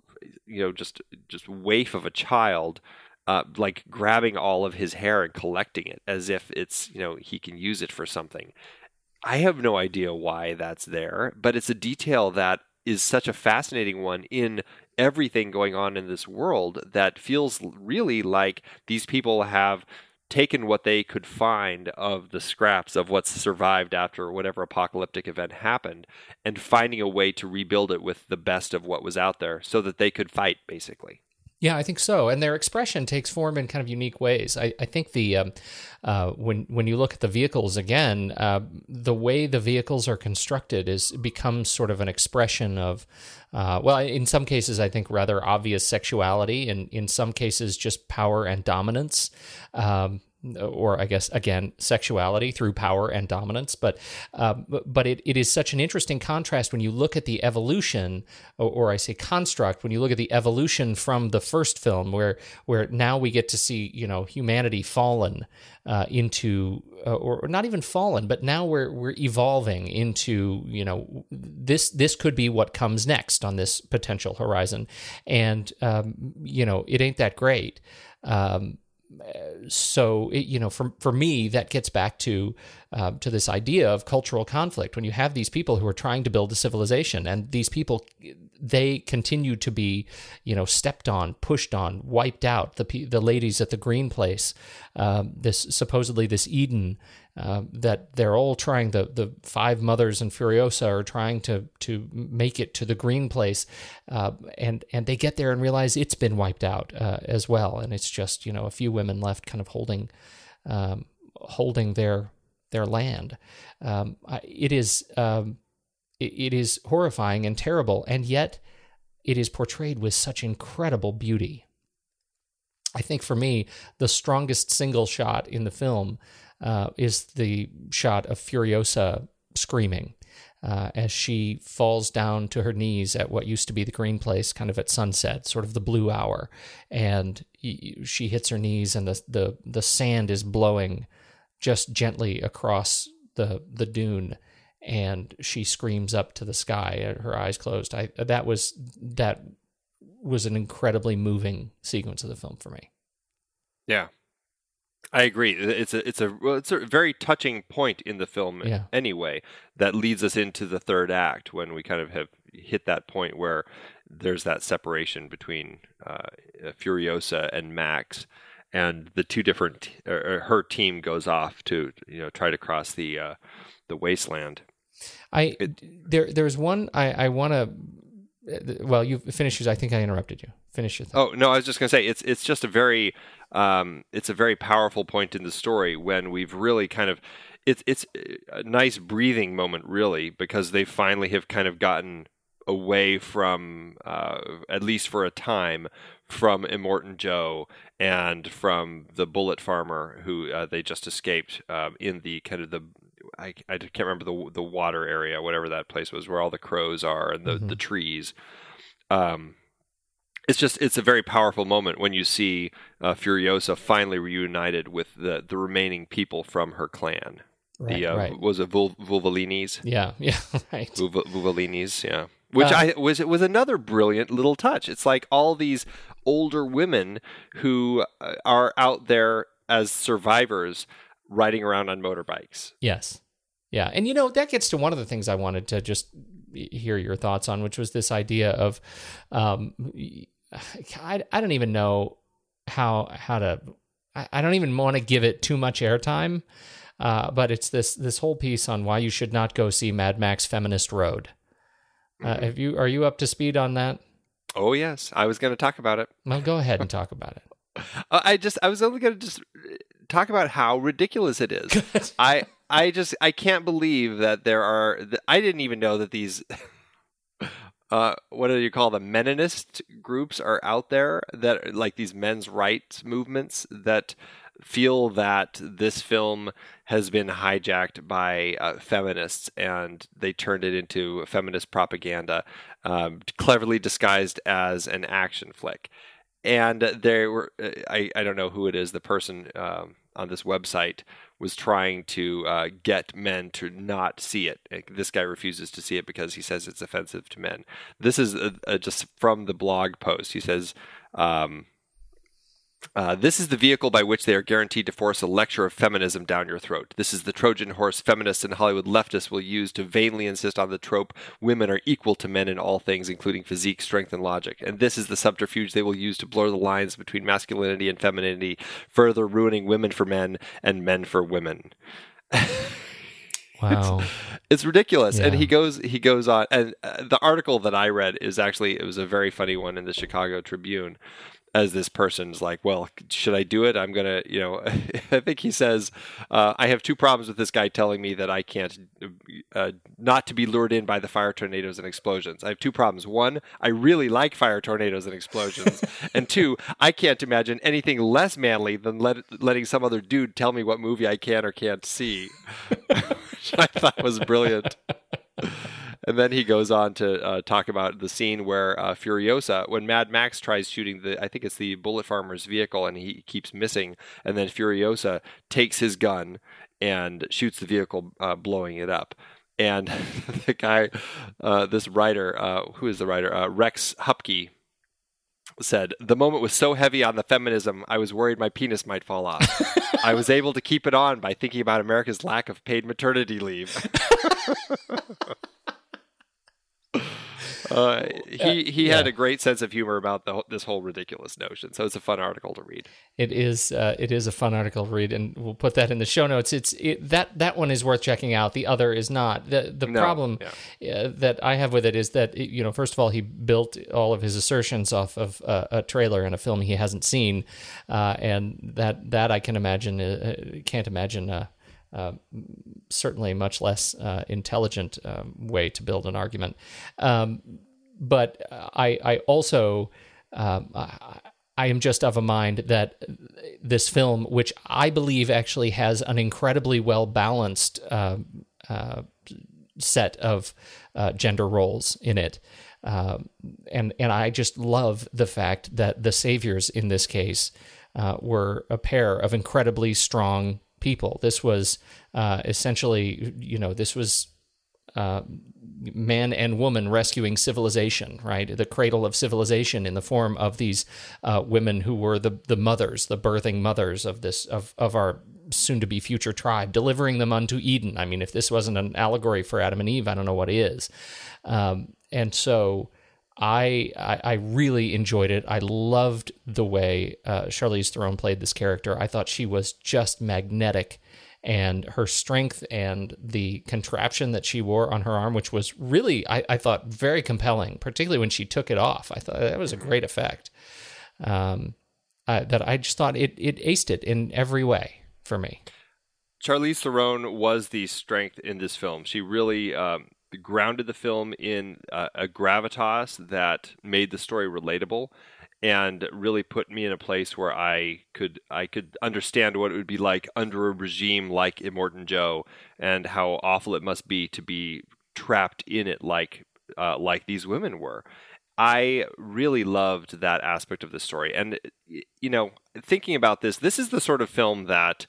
you know, just just waif of a child uh, like grabbing all of his hair and collecting it as if it's you know he can use it for something. I have no idea why that's there, but it's a detail that is such a fascinating one in everything going on in this world that feels really like these people have taken what they could find of the scraps of what's survived after whatever apocalyptic event happened and finding a way to rebuild it with the best of what was out there so that they could fight basically. Yeah, I think so. And their expression takes form in kind of unique ways. I, I think the um, uh, when when you look at the vehicles again, uh, the way the vehicles are constructed is becomes sort of an expression of, uh, well, in some cases, I think rather obvious sexuality, and in some cases, just power and dominance. Um, or I guess again sexuality through power and dominance. But um, but it, it is such an interesting contrast when you look at the evolution, or, or, I say construct, when you look at the evolution from the first film, where where now we get to see you know humanity fallen uh, into, uh, or, or not even fallen, but now we're we're evolving into you know this this could be what comes next on this potential horizon, and um, you know it ain't that great. Um, so it, you know for for me that gets back to uh, to this idea of cultural conflict. When you have these people who are trying to build a civilization and these people they continue to be you know stepped on pushed on wiped out the the ladies at the green place um, this supposedly this Eden uh, that they're all trying the the five mothers and Furiosa are trying to to make it to the green place, uh, and and they get there and realize it's been wiped out uh, as well, and it's just you know a few women left, kind of holding um, holding their their land. Um, it is um, it, it is horrifying and terrible, and yet it is portrayed with such incredible beauty. I think for me, the strongest single shot in the film uh, is the shot of Furiosa screaming uh, as she falls down to her knees at what used to be the green place, kind of at sunset, sort of the blue hour, and she hits her knees, and the the the sand is blowing just gently across the the dune, and she screams up to the sky, her eyes closed. I that was that was an incredibly moving sequence of the film for me. Yeah, I agree. It's a it's a it's a very touching point in the film yeah. anyway that leads us into the third act when we kind of have hit that point where there's that separation between uh, Furiosa and Max, and the two different uh, her team goes off to you know try to cross the uh, the wasteland. I it, there there's one I I want to well, you finish yours. I think I interrupted you. Finish your Oh no, I was just going to say it's it's just a very um, it's a very powerful point in the story when we've really kind of it's it's a nice breathing moment really because they finally have kind of gotten away from uh, at least for a time from Immortan Joe and from the bullet farmer who uh, they just escaped um, in the kind of the I, I can't remember the the water area, whatever that place was, where all the crows are and the mm-hmm. the trees. Um, it's just it's a very powerful moment when you see uh, Furiosa finally reunited with the the remaining people from her clan. Right, the uh, right. was it Vul- Vulvalinis? Yeah, yeah, right. Vulvalinis, yeah. Which uh, I was it was another brilliant little touch. It's like all these older women who uh, are out there as survivors riding around on motorbikes. Yes. Yeah. And you know, that gets to one of the things I wanted to just hear your thoughts on, which was this idea of um I, I don't even know how how to I, I don't even want to give it too much airtime. Uh, but it's this this whole piece on why you should not go see Mad Max Feminist Road. Uh, mm-hmm. have you are you up to speed on that? Oh yes, I was going to talk about it. Well, go ahead and talk about it. Uh, I just I was only going to just talk about how ridiculous it is. I I just I can't believe that there are. I didn't even know that these. Uh, what do you call them? Meninist groups are out there that like these men's rights movements that feel that this film has been hijacked by uh, feminists and they turned it into feminist propaganda, um, cleverly disguised as an action flick. And they were, uh, I, I don't know who it is, the person um, on this website was trying to uh, get men to not see it. This guy refuses to see it because he says it's offensive to men. This is uh, uh, just from the blog post. He says, um, uh, this is the vehicle by which they are guaranteed to force a lecture of feminism down your throat. This is the Trojan horse feminists and Hollywood leftists will use to vainly insist on the trope women are equal to men in all things, including physique, strength, and logic. And this is the subterfuge they will use to blur the lines between masculinity and femininity, further ruining women for men and men for women. Wow, it's, it's ridiculous. Yeah. And he goes he goes on, and uh, the article that I read is actually it was a very funny one in the Chicago Tribune as this person's like, well, should I do it? I'm gonna, you know, I think he says, uh, I have two problems with this guy telling me that I can't, uh, not to be lured in by the fire tornadoes and explosions. I have two problems. One, I really like fire tornadoes and explosions, and two, I can't imagine anything less manly than let, letting some other dude tell me what movie I can or can't see. Which I thought was brilliant. And then he goes on to uh, talk about the scene where uh, Furiosa, when Mad Max tries shooting the, I think it's the bullet farmer's vehicle, and he keeps missing, and then Furiosa takes his gun and shoots the vehicle, uh, blowing it up. And the guy, uh, this writer, uh, who is the writer? Uh, Rex Huppke said, The moment was so heavy on the feminism, I was worried my penis might fall off. I was able to keep it on by thinking about America's lack of paid maternity leave. Uh, he he had a great sense of humor about the, this whole ridiculous notion, so it's a fun article to read. It is uh, it is a fun article to read, and we'll put that in the show notes. It's it, that that one is worth checking out. The other is not. the The No, problem yeah. uh, that I have with it is that you know, first of all, he built all of his assertions off of uh, a trailer and a film he hasn't seen, uh, and that that I can imagine uh, can't imagine. Uh, certainly, much less uh, intelligent um, way to build an argument. Um, but I, I also, um, I, I am just of a mind that this film, which I believe actually has an incredibly well balanced uh, uh, set of uh, gender roles in it. Um, and and I just love the fact that the saviors in this case uh, were a pair of incredibly strong people. This was uh, essentially, you know, this was uh, man and woman rescuing civilization, right? The cradle of civilization in the form of these uh, women who were the the mothers, the birthing mothers of this of of our soon to be future tribe, delivering them unto Eden. I mean, if this wasn't an allegory for Adam and Eve, I don't know what is. Um, and so. I, I I really enjoyed it. I loved the way uh, Charlize Theron played this character. I thought she was just magnetic, and her strength and the contraption that she wore on her arm, which was really I, I thought very compelling, particularly when she took it off. I thought that was a great effect. Um, uh, that I just thought it it aced it in every way for me. Charlize Theron was the strength in this film. She really um, grounded the film in uh, a gravitas that made the story relatable and really put me in a place where I could I could understand what it would be like under a regime like Immortan Joe and how awful it must be to be trapped in it like uh, like these women were. I really loved that aspect of the story, and you know, thinking about this, this is the sort of film that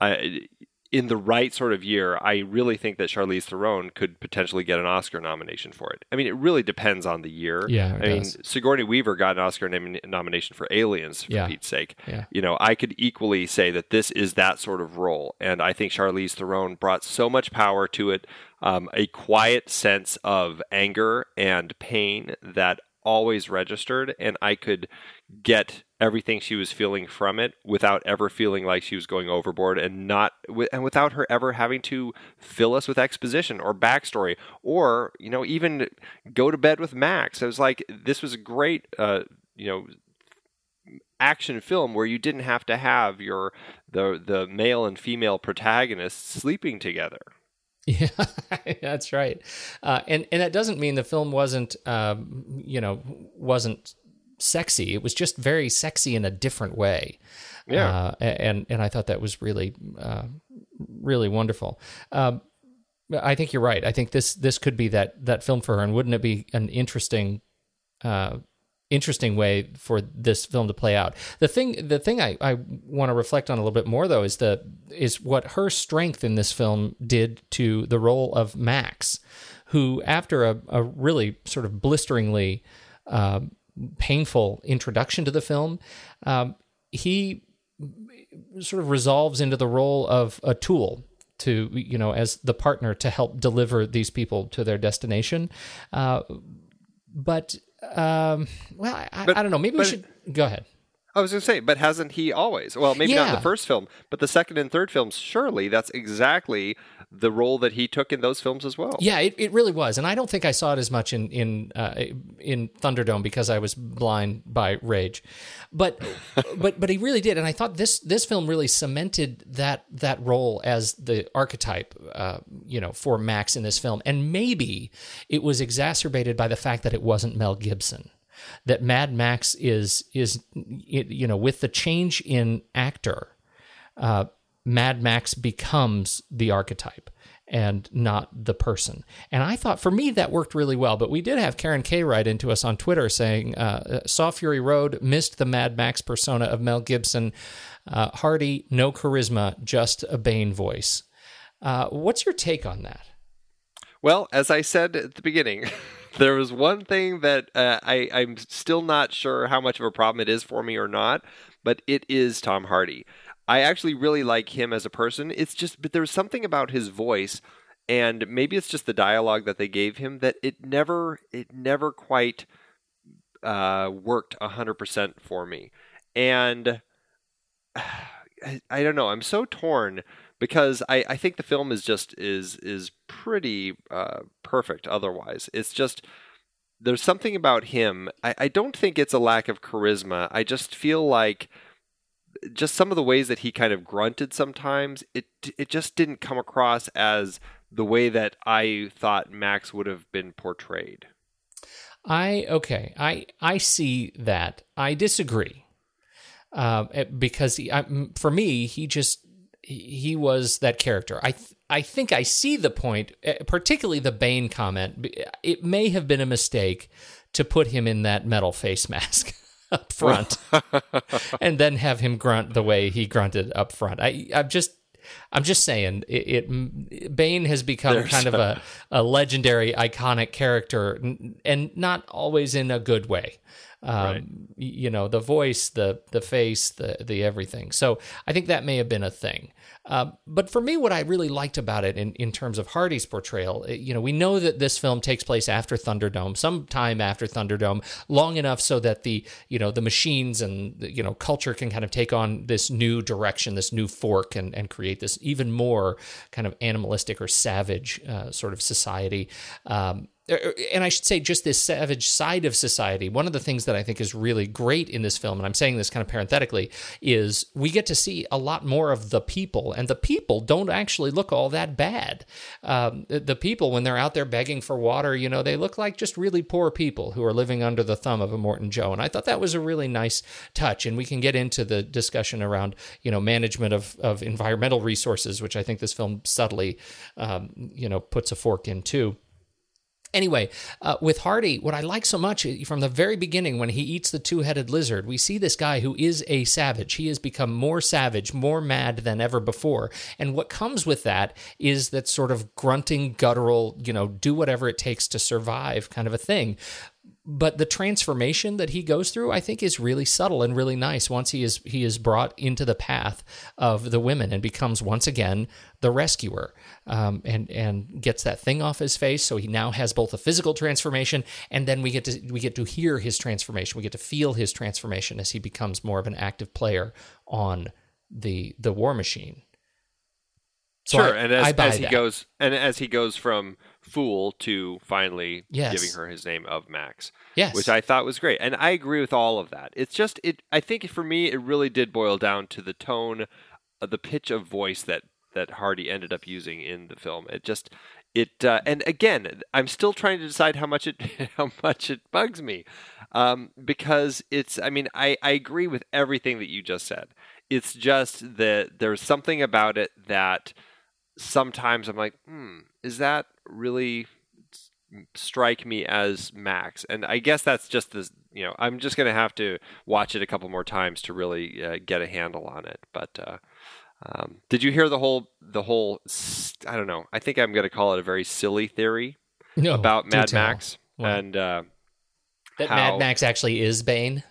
I, in the right sort of year, I really think that Charlize Theron could potentially get an Oscar nomination for it. I mean, it really depends on the year. Yeah, I mean. Sigourney Weaver got an Oscar nom- nomination for Aliens, for Yeah. Pete's sake. Yeah. You know, I could equally say that this is that sort of role, and I think Charlize Theron brought so much power to it, um, a quiet sense of anger and pain that always registered, and I could get everything she was feeling from it without ever feeling like she was going overboard and not and without her ever having to fill us with exposition or backstory or you know even go to bed with Max. It was like this was a great uh, you know action film where you didn't have to have your the the male and female protagonists sleeping together. Yeah, that's right. Uh, and and that doesn't mean the film wasn't, um, you know, wasn't sexy. It was just very sexy in a different way. Yeah. Uh, and and I thought that was really, uh, really wonderful. Um, I think you're right. I think this this could be that that film for her, and wouldn't it be an interesting, uh, interesting way for this film to play out? The thing the thing I, I want to reflect on a little bit more though is the is what her strength in this film did to the role of Max, who after a, a really sort of blisteringly uh, painful introduction to the film, um, he sort of resolves into the role of a tool to you know as the partner to help deliver these people to their destination. Uh, but um, well I, But- I don't know. Maybe we should go ahead. I was going to say, but hasn't he always? Well, maybe not in the first film, but the second and third films, surely that's exactly the role that he took in those films as well. Yeah, it, it really was, and I don't think I saw it as much in in uh, in Thunderdome because I was blind by rage, but but but he really did, and I thought this this film really cemented that that role as the archetype, uh, you know, for Max in this film, and maybe it was exacerbated by the fact that it wasn't Mel Gibson. That Mad Max is is you know with the change in actor, uh, Mad Max becomes the archetype and not the person. And I thought for me that worked really well. But we did have Karen K write into us on Twitter saying, uh, "Saw Fury Road missed the Mad Max persona of Mel Gibson. Uh, Hardy, no charisma, just a Bane voice." Uh, what's your take on that? Well, as I said at the beginning, there was one thing that uh, I, I'm still not sure how much of a problem it is for me or not, but it is Tom Hardy. I actually really like him as a person. It's just, but there's something about his voice, and maybe it's just the dialogue that they gave him that it never, it never quite uh, worked hundred percent for me. And I, I don't know. I'm so torn because I, I think the film is just is is pretty uh, perfect. Otherwise, it's just there's something about him. I, I don't think it's a lack of charisma. I just feel like just some of the ways that he kind of grunted sometimes. It it just didn't come across as the way that I thought Max would have been portrayed. I okay. I I see that. I disagree uh, because he, I, for me, he just he was that character. I th- I think I see the point, eh, particularly the Bane comment. It may have been a mistake to put him in that metal face mask up front, and then have him grunt the way he grunted up front. I I'm just. I'm just saying, it, it Bane has become There's kind of a, a legendary, iconic character, and not always in a good way. Um, Right. You know, the voice, the the face, the the everything. So I think that may have been a thing. Uh, but for me, what I really liked about it in, in terms of Hardy's portrayal, eh, you know, we know that this film takes place after Thunderdome, sometime after Thunderdome, long enough so that the you know the machines and you know culture can kind of take on this new direction, this new fork, and and create this even more kind of animalistic or savage uh, sort of society. Um, and I should say, just this savage side of society. One of the things that I think is really great in this film, and I'm saying this kind of parenthetically, is we get to see a lot more of the people, and the people don't actually look all that bad. Um, the the people, when they're out there begging for water, you know, they look like just really poor people who are living under the thumb of Immortan Joe. And I thought that was a really nice touch. And we can get into the discussion around, you know, management of, of environmental resources, which I think this film subtly, um, you know, puts a fork in too. Anyway, uh, with Hardy, what I like so much uh, from the very beginning when he eats the two headed lizard, we see this guy who is a savage. He has become more savage, more mad than ever before. And what comes with that is that sort of grunting, guttural, you know, do whatever it takes to survive kind of a thing but the transformation that he goes through i think is really subtle and really nice once he is he is brought into the path of the women and becomes once again the rescuer um, and and gets that thing off his face. So he now has both a physical transformation and then we get to we get to hear his transformation. We get to feel his transformation as he becomes more of an active player on the the war machine So sure, I- and as, as he that. goes, and as he goes from fool to finally Yes. giving her his name of Max, Yes. which I thought was great, and I agree with all of that. It's just it. I think for me, it really did boil down to the tone, uh, the pitch of voice that that Hardy ended up using in the film. It just it, uh, and again, I'm still trying to decide how much it how much it bugs me, um, because it's. I mean, I I agree with everything that you just said. It's just that there's something about it that sometimes I'm like, hmm, is that really strike me as Max? And I guess that's just the, you know, I'm just going to have to watch it a couple more times to really uh, get a handle on it. But uh, um, did you hear the whole, the whole, I don't know, I think I'm going to call it a very silly theory No, about Mad tell. Max. And, uh, that how- Mad Max actually is Bane.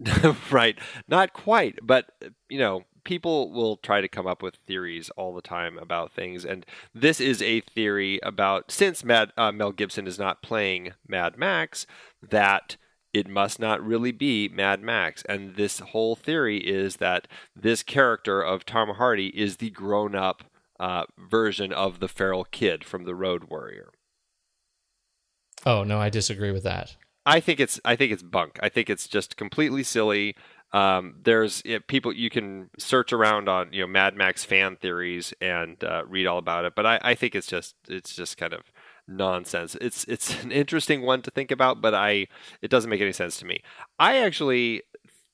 right. Not quite, but you know, people will try to come up with theories all the time about things, and this is a theory about since Mad uh, Mel Gibson is not playing Mad Max, that it must not really be Mad Max. And this whole theory is that this character of Tom Hardy is the grown up uh, version of the feral kid from The Road Warrior. Oh no, I disagree with that. I think it's I think it's bunk. I think it's just completely silly. Um, there's it, people you can search around on you know Mad Max fan theories and uh, read all about it, but I, I think it's just it's just kind of nonsense. It's it's an interesting one to think about, but I it doesn't make any sense to me. I actually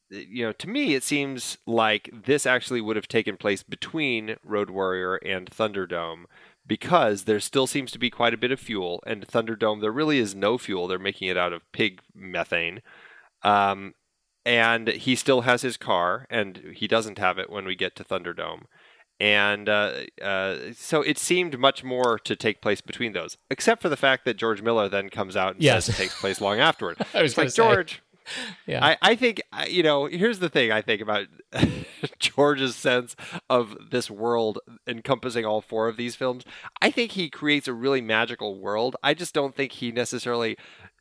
you know, to me, it seems like this actually would have taken place between Road Warrior and Thunderdome because there still seems to be quite a bit of fuel, and Thunderdome, there really is no fuel. They're making it out of pig methane. Um, and he still has his car, and he doesn't have it when we get to Thunderdome. And uh, uh, so it seemed much more to take place between those, except for the fact that George Miller then comes out and Yes. says it takes place long afterward. I was like say. George. Yeah. I, I think you know. Here's the thing. I think about George's sense of this world encompassing all four of these films. I think he creates a really magical world. I just don't think he necessarily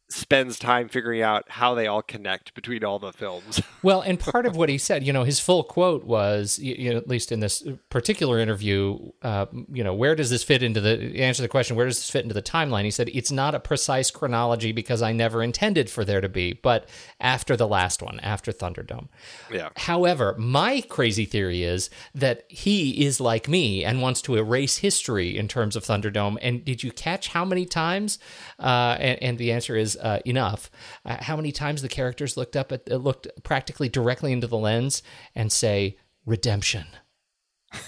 spends time figuring out how they all connect between all the films. Well, and part of what he said, you know, his full quote was, you, know, at least in this particular interview, uh, you know, where does this fit into the answer the question? Where does this fit into the timeline? He said it's not a precise chronology because I never intended for there to be, but after the last one, after Thunderdome. yeah. However, my crazy theory is that he is like me and wants to erase history in terms of Thunderdome. And did you catch how many times? Uh, and, and the answer is uh, enough. Uh, how many times the characters looked up at uh, looked practically directly into the lens and say redemption.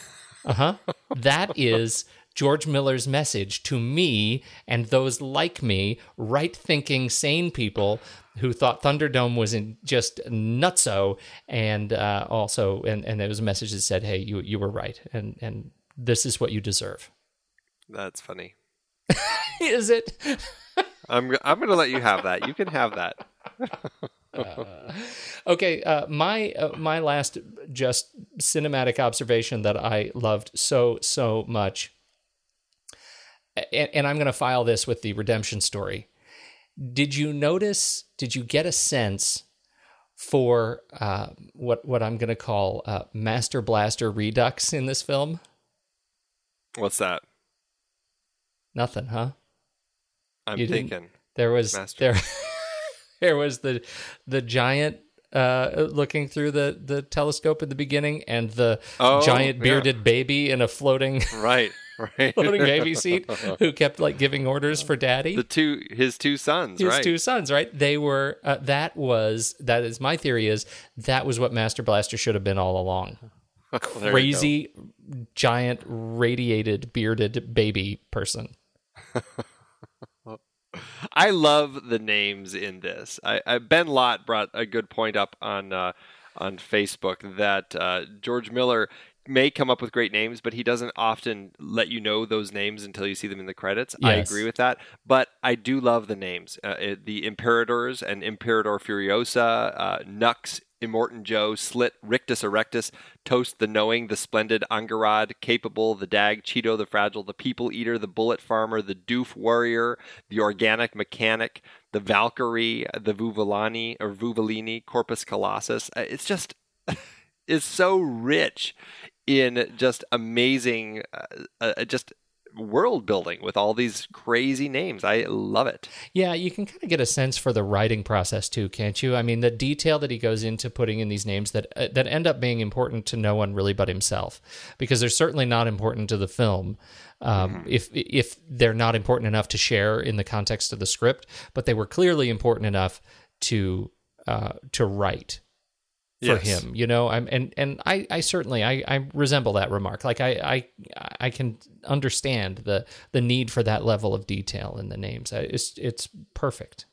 Uh huh. That is. George Miller's message to me and those like me, right thinking, sane people who thought Thunderdome was in just nutso, and uh, also, and, and there was a message that said, "Hey, you you were right, and and this is what you deserve." That's funny. Is it? I'm I'm going to let you have that. You can have that. Okay, uh, my uh, my last just cinematic observation that I loved so so much, and, and I'm going to file this with the redemption story. Did you notice? Did you get a sense for uh, what what I'm going to call uh, Master Blaster Redux in this film? What's that? Nothing, huh? I'm You didn't- thinking. There was Master. there there was the the giant uh, looking through the the telescope at the beginning, and the Oh, giant yeah. bearded baby in a floating Right. Right. floating baby seat who kept like giving orders for daddy. the two his two sons, his right? two sons, right? They were uh, that was that is my theory is that was what Master Blaster should have been all along. There you go. Crazy giant radiated bearded baby person. I love the names in this. I, I, ben Lott brought a good point up on uh, on Facebook that uh, George Miller may come up with great names, but he doesn't often let you know those names until you see them in the credits. I agree with that, but I do love the names. Uh, it, the Imperators and Imperator Furiosa, uh, Nux, Immortan Joe, Slit, Rictus Erectus, Toast the Knowing, the Splendid Angharad, Capable, the Dag, Cheedo the Fragile, the People Eater, the Bullet Farmer, the Doof Warrior, the Organic Mechanic, the Valkyrie, the Vuvolani or Vuvolini, Corpus Colossus. Uh, It's just is so rich in just amazing, uh, uh, just world building with all these crazy names. I love it. Yeah, you can kind of get a sense for the writing process too, can't you? I mean, the detail that he goes into putting in these names that uh, that end up being important to no one really but himself, because they're certainly not important to the film. Um, If if they're not important enough to share in the context of the script, but they were clearly important enough to uh, to write for Yes. him you know i'm and and i i certainly i i resemble that remark like i i i can understand the the need for that level of detail in the names it's it's perfect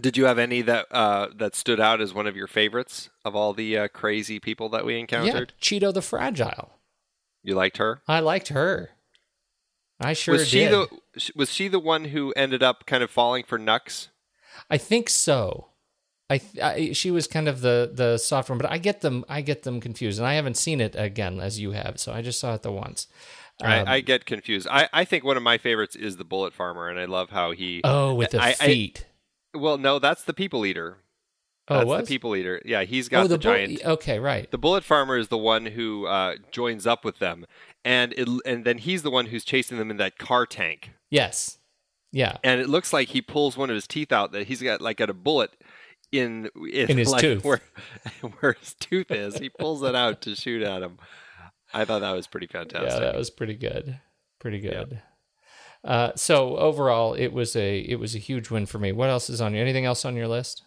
Did you have any that uh, that stood out as one of your favorites of all the uh, crazy people that we yeah encountered? Cheedo the fragile You liked her? i liked her i sure was she did the was she the one who ended up kind of falling for Nux? i think so I, I she was kind of the the soft one but i get them i get them confused and i haven't seen it again as you have so i just saw it the once Um, I, I get confused. I, I think one of my favorites is the Bullet Farmer, and I love how he. oh with the I- I- feet well, no, that's the People Eater. Oh, That's was? the people eater. Yeah, he's got oh, the, the, bull- giant. Okay, right. The bullet farmer is the one who uh, joins up with them, and it, and then he's the one who's chasing them in that car tank. Yes. Yeah. And it looks like he pulls one of his teeth out. That he's got like got a bullet in In his like, tooth. where where his tooth is. He pulls it out to shoot at him. I thought that was pretty fantastic. Yeah, that was pretty good. Pretty good. Uh, so overall, it was a it was a huge win for me. What else is on you? Anything else on your list?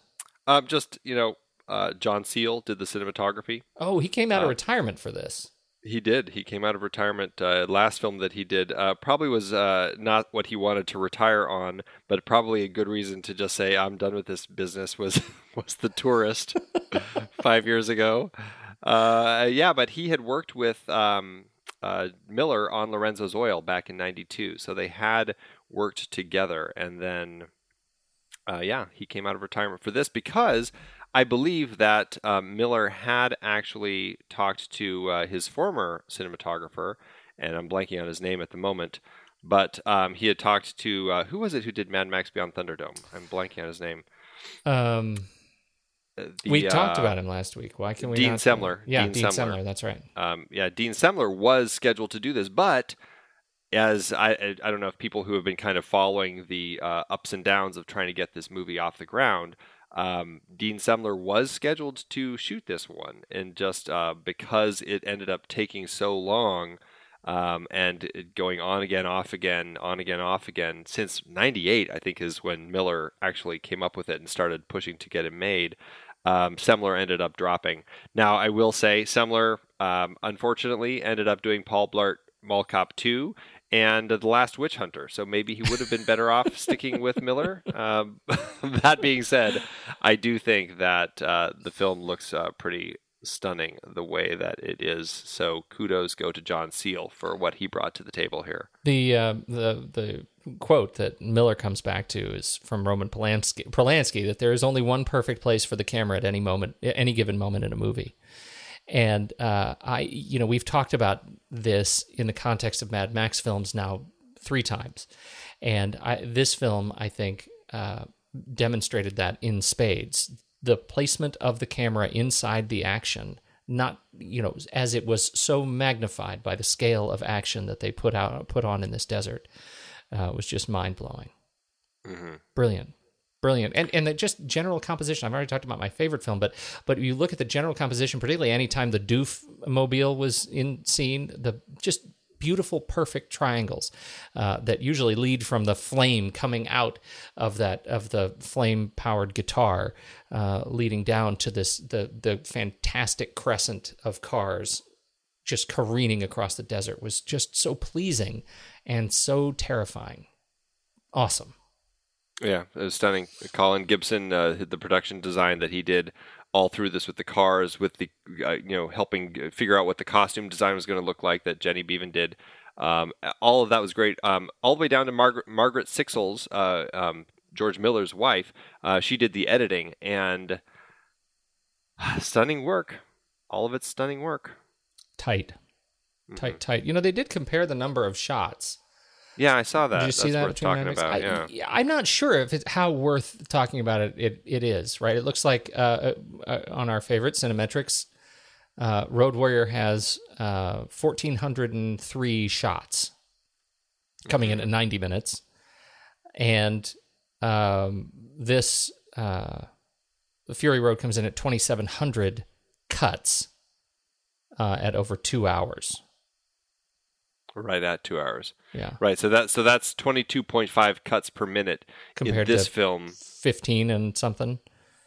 Um, just you know, uh, John Seale did the cinematography. Oh, he came out Uh, of retirement for this. He did. He came out of retirement. Uh, last film that he did uh, probably was uh, not what he wanted to retire on, but probably a good reason to just say I'm done with this business. Was was the tourist five years ago? Uh, yeah, but he had worked with um, uh, Miller on Lorenzo's Oil back in '92, so they had worked together, and then uh, yeah, he came out of retirement for this because I believe that um, Miller had actually talked to uh, his former cinematographer, and I'm blanking on his name at the moment, but um, he had talked to uh, who was it who did Mad Max Beyond Thunderdome? I'm blanking on his name. Um, Uh, the, we talked uh, about him last week. Why can we? Dean not Semler. Yeah, Dean Dean, Semler. Semler. That's right. um, yeah, Dean Semler was scheduled to do this, but as I, I I don't know if people who have been kind of following the uh, ups and downs of trying to get this movie off the ground, um, Dean Semler was scheduled to shoot this one, and just uh, because it ended up taking so long. Um, and going on again, off again, on again, off again. Since '98, I think is when Miller actually came up with it and started pushing to get it made um, Semler ended up dropping. Now, I will say Semler, um, unfortunately, ended up doing Paul Blart Mall Cop 2 and The Last Witch Hunter. So maybe he would have been better off sticking with Miller. Um, that being said, I do think that uh, the film looks uh, pretty stunning the way that it is. So kudos go to John Seale for what he brought to the table here. The uh, the the quote that Miller comes back to is from Roman Polanski, Polanski that there is only one perfect place for the camera at any moment, any given moment in a movie. And uh, I, you know, we've talked about this in the context of Mad Max films now three times, and I, this film, I think, uh, demonstrated that in spades. The placement of the camera inside the action, not you know, as it was so magnified by the scale of action that they put out put on in this desert, uh, was just mind blowing. Brilliant brilliant. And and the just general composition i've already talked about my favorite film but but you look at the general composition particularly anytime the doof mobile was in scene the just beautiful perfect triangles uh, that usually lead from the flame coming out of that of the flame powered guitar uh, leading down to this the the fantastic crescent of cars just careening across the desert was just so pleasing and so terrifying. Awesome Yeah, it was stunning. Colin Gibson, uh, the production design that he did all through this with the cars, with the uh, you know helping figure out what the costume design was going to look like that Jenny Beavan did. Um, all of that was great. Um, all the way down to Margaret Margaret Sixel's, uh, um, George Miller's wife. Uh, she did the editing and stunning work. All of it's stunning work. tight tight tight you know they did compare the number of shots Yeah, I saw that. Did you That's see that worth talking about. I, yeah. I'm not sure if it's how worth talking about it. It it is right. It looks like uh, uh, on our favorite Cinemetrics, uh, Road Warrior has uh, 1,403 shots coming in at 90 minutes, and um, this uh, Fury Road comes in at 2,700 cuts uh, at over two hours. Right at two hours. Yeah, Right. So that so that's twenty two point five cuts per minute Compared in this to- film. 15 and something.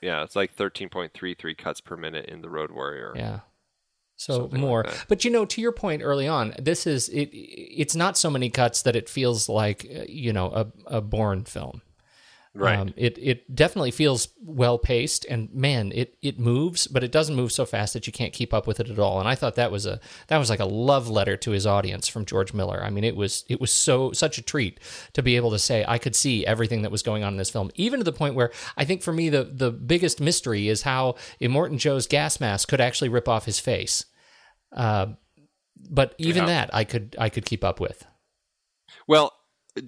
Yeah, it's like thirteen point three three cuts per minute in the Road Warrior. Yeah. So Something like more, that. but you know, to your point early on, this is it. It's not so many cuts that it feels like uh, you know a a Bourne film. Right. Um, it it definitely feels well paced, and man, it it moves, but it doesn't move so fast that you can't keep up with it at all. And I thought that was a that was like a love letter to his audience from George Miller. I mean, it was it was so such a treat to be able to say I could see everything that was going on in this film, even to the point where I think for me the the biggest mystery is how Immortan Joe's gas mask could actually rip off his face. Uh, but even Yeah. that I could I could keep up with. Well,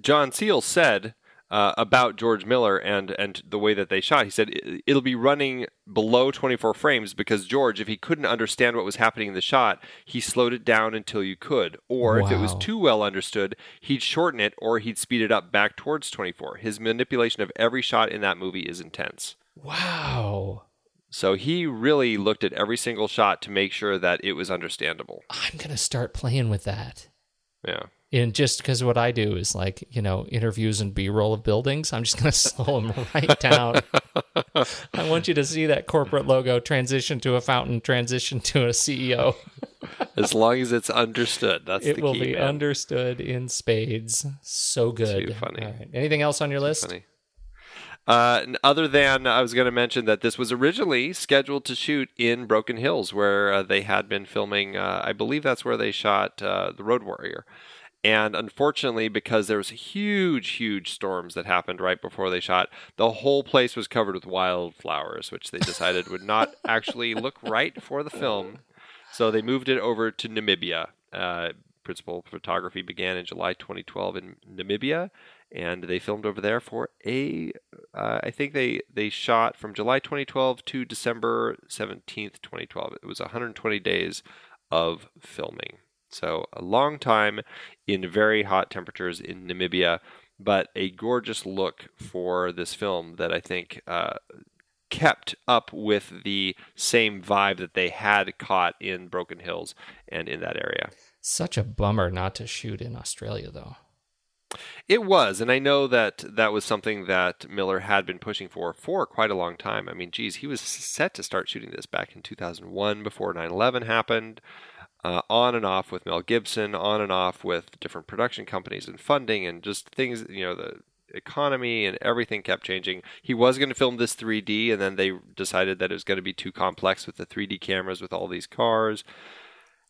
John Seale said uh, about George Miller and and the way that they shot. He said "It- it'll be running below 24 frames because George, if he couldn't understand what was happening in the shot, he slowed it down until you could, or if it was too well understood, he'd shorten it or he'd speed it up back towards 24. His manipulation of every shot in that movie is intense. Wow. So he really looked at every single shot to make sure that it was understandable. I'm going to start playing with that. Yeah. And just because what I do is like, you know, interviews and B roll of buildings, I'm just going to slow them right down. I want you to see that corporate logo transition to a fountain, transition to a CEO. As long as it's understood, that's It the will key. be man. understood in spades. So good. Too funny. Right. Anything else on your list? Funny. Uh, other than I was going to mention that this was originally scheduled to shoot in Broken Hills, where uh, they had been filming. Uh, I believe that's where they shot uh, the Road Warrior. And unfortunately, because there was huge, huge storms that happened right before they shot, the whole place was covered with wildflowers, which they decided would not actually look right for the film. So they moved it over to Namibia. Uh, principal photography began in July 2012 in Namibia, and they filmed over there for a. Uh, I think they they shot from July 2012 to December 17th, 2012. It was 120 days of filming. So a long time in very hot temperatures in Namibia, but a gorgeous look for this film that I think uh, kept up with the same vibe that they had caught in Broken Hills and in that area. Such a bummer not to shoot in Australia, though. It was, and I know that that was something that Miller had been pushing for for quite a long time. I mean, geez, he was set to start shooting this back in 2001 before 9 11 happened. Uh, on and off with Mel Gibson, on and off with different production companies and funding and just things, you know, the economy and everything kept changing. He was going to film this 3D, and then they decided that it was going to be too complex with the 3D cameras with all these cars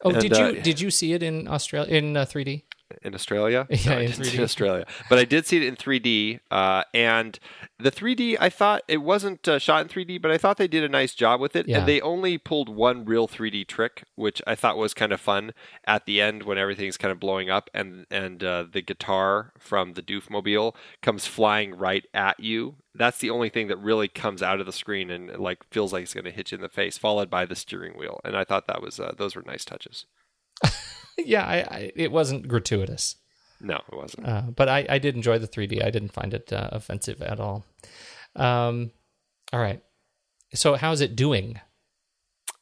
Oh, And, did you uh, did you see it in Australia in uh, 3D? In Australia. Yeah, No, I in didn't 3D. in Australia, but I did see it in 3D. Uh, and the 3D, I thought it wasn't uh, shot in 3D, but I thought they did a nice job with it. Yeah. And they only pulled one real 3D trick, which I thought was kind of fun at the end when everything's kind of blowing up and and uh, the guitar from the Doofmobile comes flying right at you. That's the only thing that really comes out of the screen and like feels like it's going to hit you in the face, followed by the steering wheel. And I thought that was uh, those were nice touches. yeah, I, I, it wasn't gratuitous, No, it wasn't. uh, but I, I did enjoy the 3D. I didn't find it uh, offensive at all. Um, all right. So how's it doing?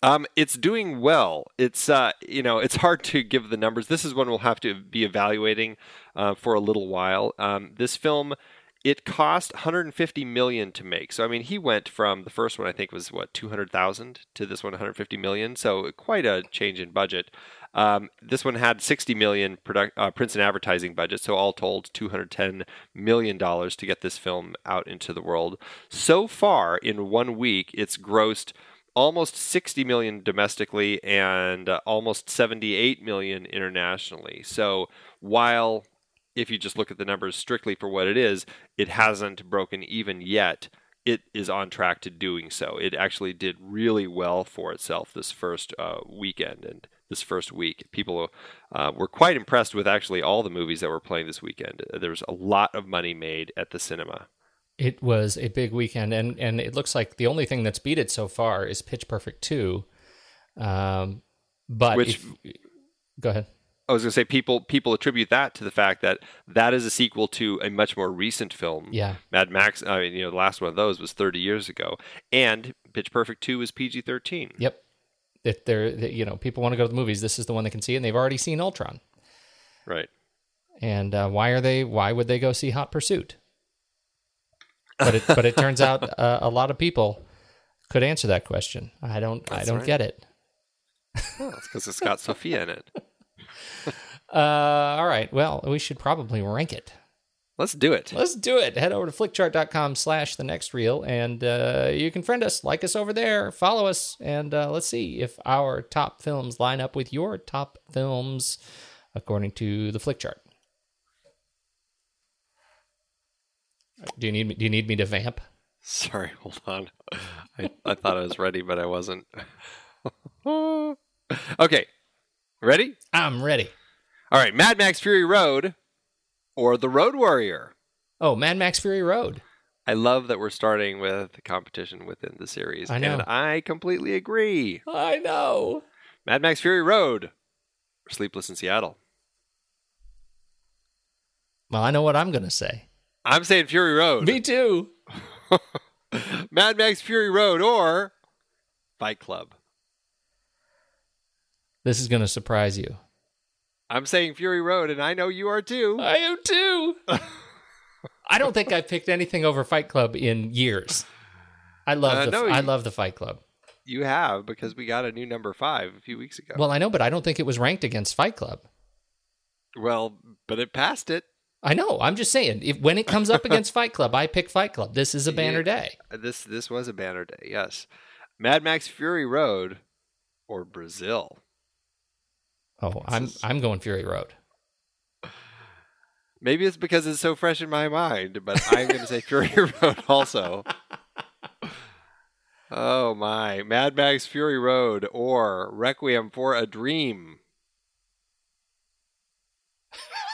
Um, it's doing well. It's uh, you know, it's hard to give the numbers. This is one we'll have to be evaluating uh, for a little while. Um, this film, it cost 150 million to make. So I mean, he went from the first one I think was what 200,000 to this one 150 million. So quite a change in budget. Um, this one had 60 million product, uh, prints and advertising budget, so all told, 210 million dollars to get this film out into the world. So far, in one week, it's grossed almost 60 million domestically and uh, almost 78 million internationally. So while if you just look at the numbers strictly for what it is, it hasn't broken even yet. It is on track to doing so. It actually did really well for itself this first uh, weekend and this first week. People uh, were quite impressed with actually all the movies that were playing this weekend. There was a lot of money made at the cinema. It was a big weekend, and and it looks like the only thing that's beat it so far is Pitch Perfect two. Um, but Which- if- go ahead. I was going to say people people attribute that to the fact that that is a sequel to a much more recent film. Yeah. Mad Max. I mean, you know, the last one of those was 30 years ago, and Pitch Perfect 2 is PG-13. Yep. If they're, that, you know, people want to go to the movies, this is the one they can see, and they've already seen Ultron. Right. And uh, why are they? Why would they go see Hot Pursuit? But it, but it turns out uh, a lot of people could answer that question. I don't. I don't right. get it. Well, that's because it's got Sophia in it. Uh, all right. Well, we should probably rank it. Let's do it. Let's do it. Head over to flickchart.com slash the next reel and uh, you can friend us, like us over there, follow us, and uh, let's see if our top films line up with your top films according to the flick chart. Do you need me, do you need me to vamp? Sorry, hold on. I, I thought I was ready, but I wasn't. okay. Ready? I'm ready. All right. Mad Max Fury Road or The Road Warrior? Oh, Mad Max Fury Road. I love that we're starting with the competition within the series. I know. And I completely agree. I know. Mad Max Fury Road. or Sleepless in Seattle. Well, I know what I'm going to say. I'm saying Fury Road. Me too. Mad Max Fury Road or Fight Club. This is going to surprise you. I'm saying Fury Road, and I know you are too. I am too. I don't think I've picked anything over Fight Club in years. I love Uh, the no, I you- love the Fight Club. You have because we got a new number five a few weeks ago. Well, I know, but I don't think it was ranked against Fight Club. Well, but it passed it. I know. I'm just saying, if when it comes up against Fight Club, I pick Fight Club. This is a banner Yeah. day. This this was a banner day. Yes, Mad Max Fury Road or Brazil. Oh, I'm is- I'm going Fury Road. Maybe it's because it's so fresh in my mind, but I'm going to say Fury Road also. Oh my, Mad Max Fury Road or Requiem for a Dream.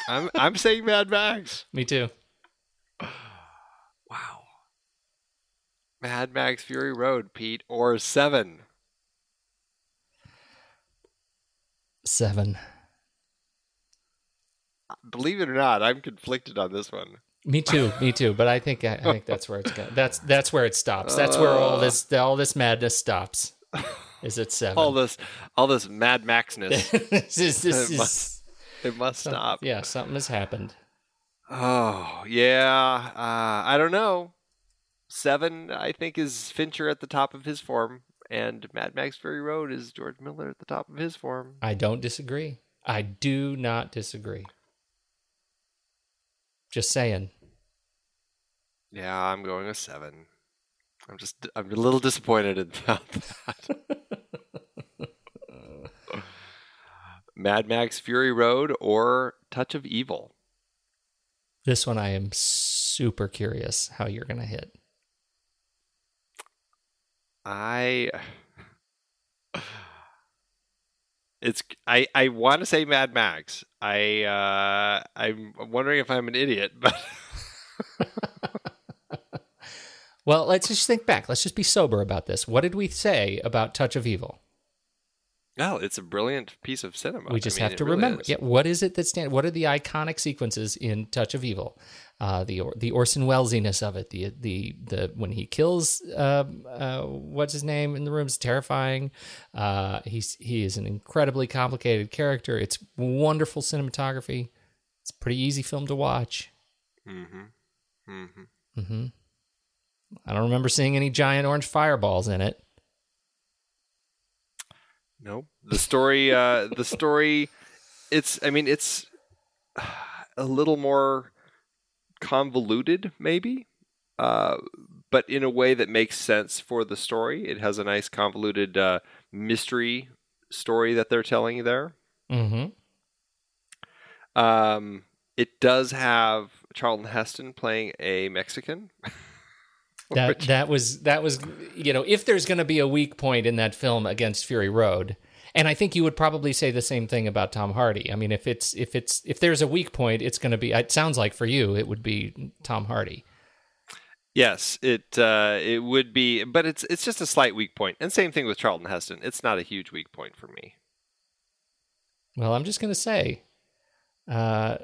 I'm I'm saying Mad Max. Me too. Wow. Mad Max Fury Road, Pete, or Seven. Seven. Believe it or not, I'm conflicted on this one. Me too. Me too. But I think I, I think that's where it's going. That's that's where it stops. That's where all this all this madness stops. Is it seven. All this, all this Mad Maxness, this is, this It is- must- it must stop. yeah, something has happened. Oh yeah, uh, I don't know. Seven, I think, is Fincher at the top of his form, and Mad Max Fury Road is George Miller at the top of his form. I don't disagree. I do not disagree. Just saying. Yeah, I'm going with seven. I'm just, I'm a little disappointed about that. Mad Max Fury Road or Touch of Evil. This one I am super curious how you're going to hit. I it's I I want to say Mad Max. I uh I'm wondering if I'm an idiot, but Well, let's just think back. Let's just be sober about this. What did we say about Touch of Evil? No, it's a brilliant piece of cinema. We just I mean, have to really remember. is. Yeah, what is it that stand? What are the iconic sequences in Touch of Evil? Uh, the Or- the Orson Wellesiness of it. The the the when he kills um, uh, what's his name in the room is terrifying. Uh, he's he is an incredibly complicated character. It's wonderful cinematography. It's a pretty easy film to watch. Mm-hmm. Mm-hmm. hmm I don't remember seeing any giant orange fireballs in it. No, the story. Uh, the story. It's. I mean, it's a little more convoluted, maybe, uh, but in a way that makes sense for the story. It has a nice convoluted uh, mystery story that they're telling you there. Mm-hmm. Um, it does have Charlton Heston playing a Mexican. That Which- that was that was you know if there's going to be a weak point in that film against Fury Road, and I think you would probably say the same thing about Tom Hardy. I mean, if it's if it's if there's a weak point, it's going to be. It sounds like for you, it would be Tom Hardy. Yes, it uh, it would be, but it's it's just a slight weak point. And same thing with Charlton Heston. It's not a huge weak point for me. Well, I'm just going to say, uh,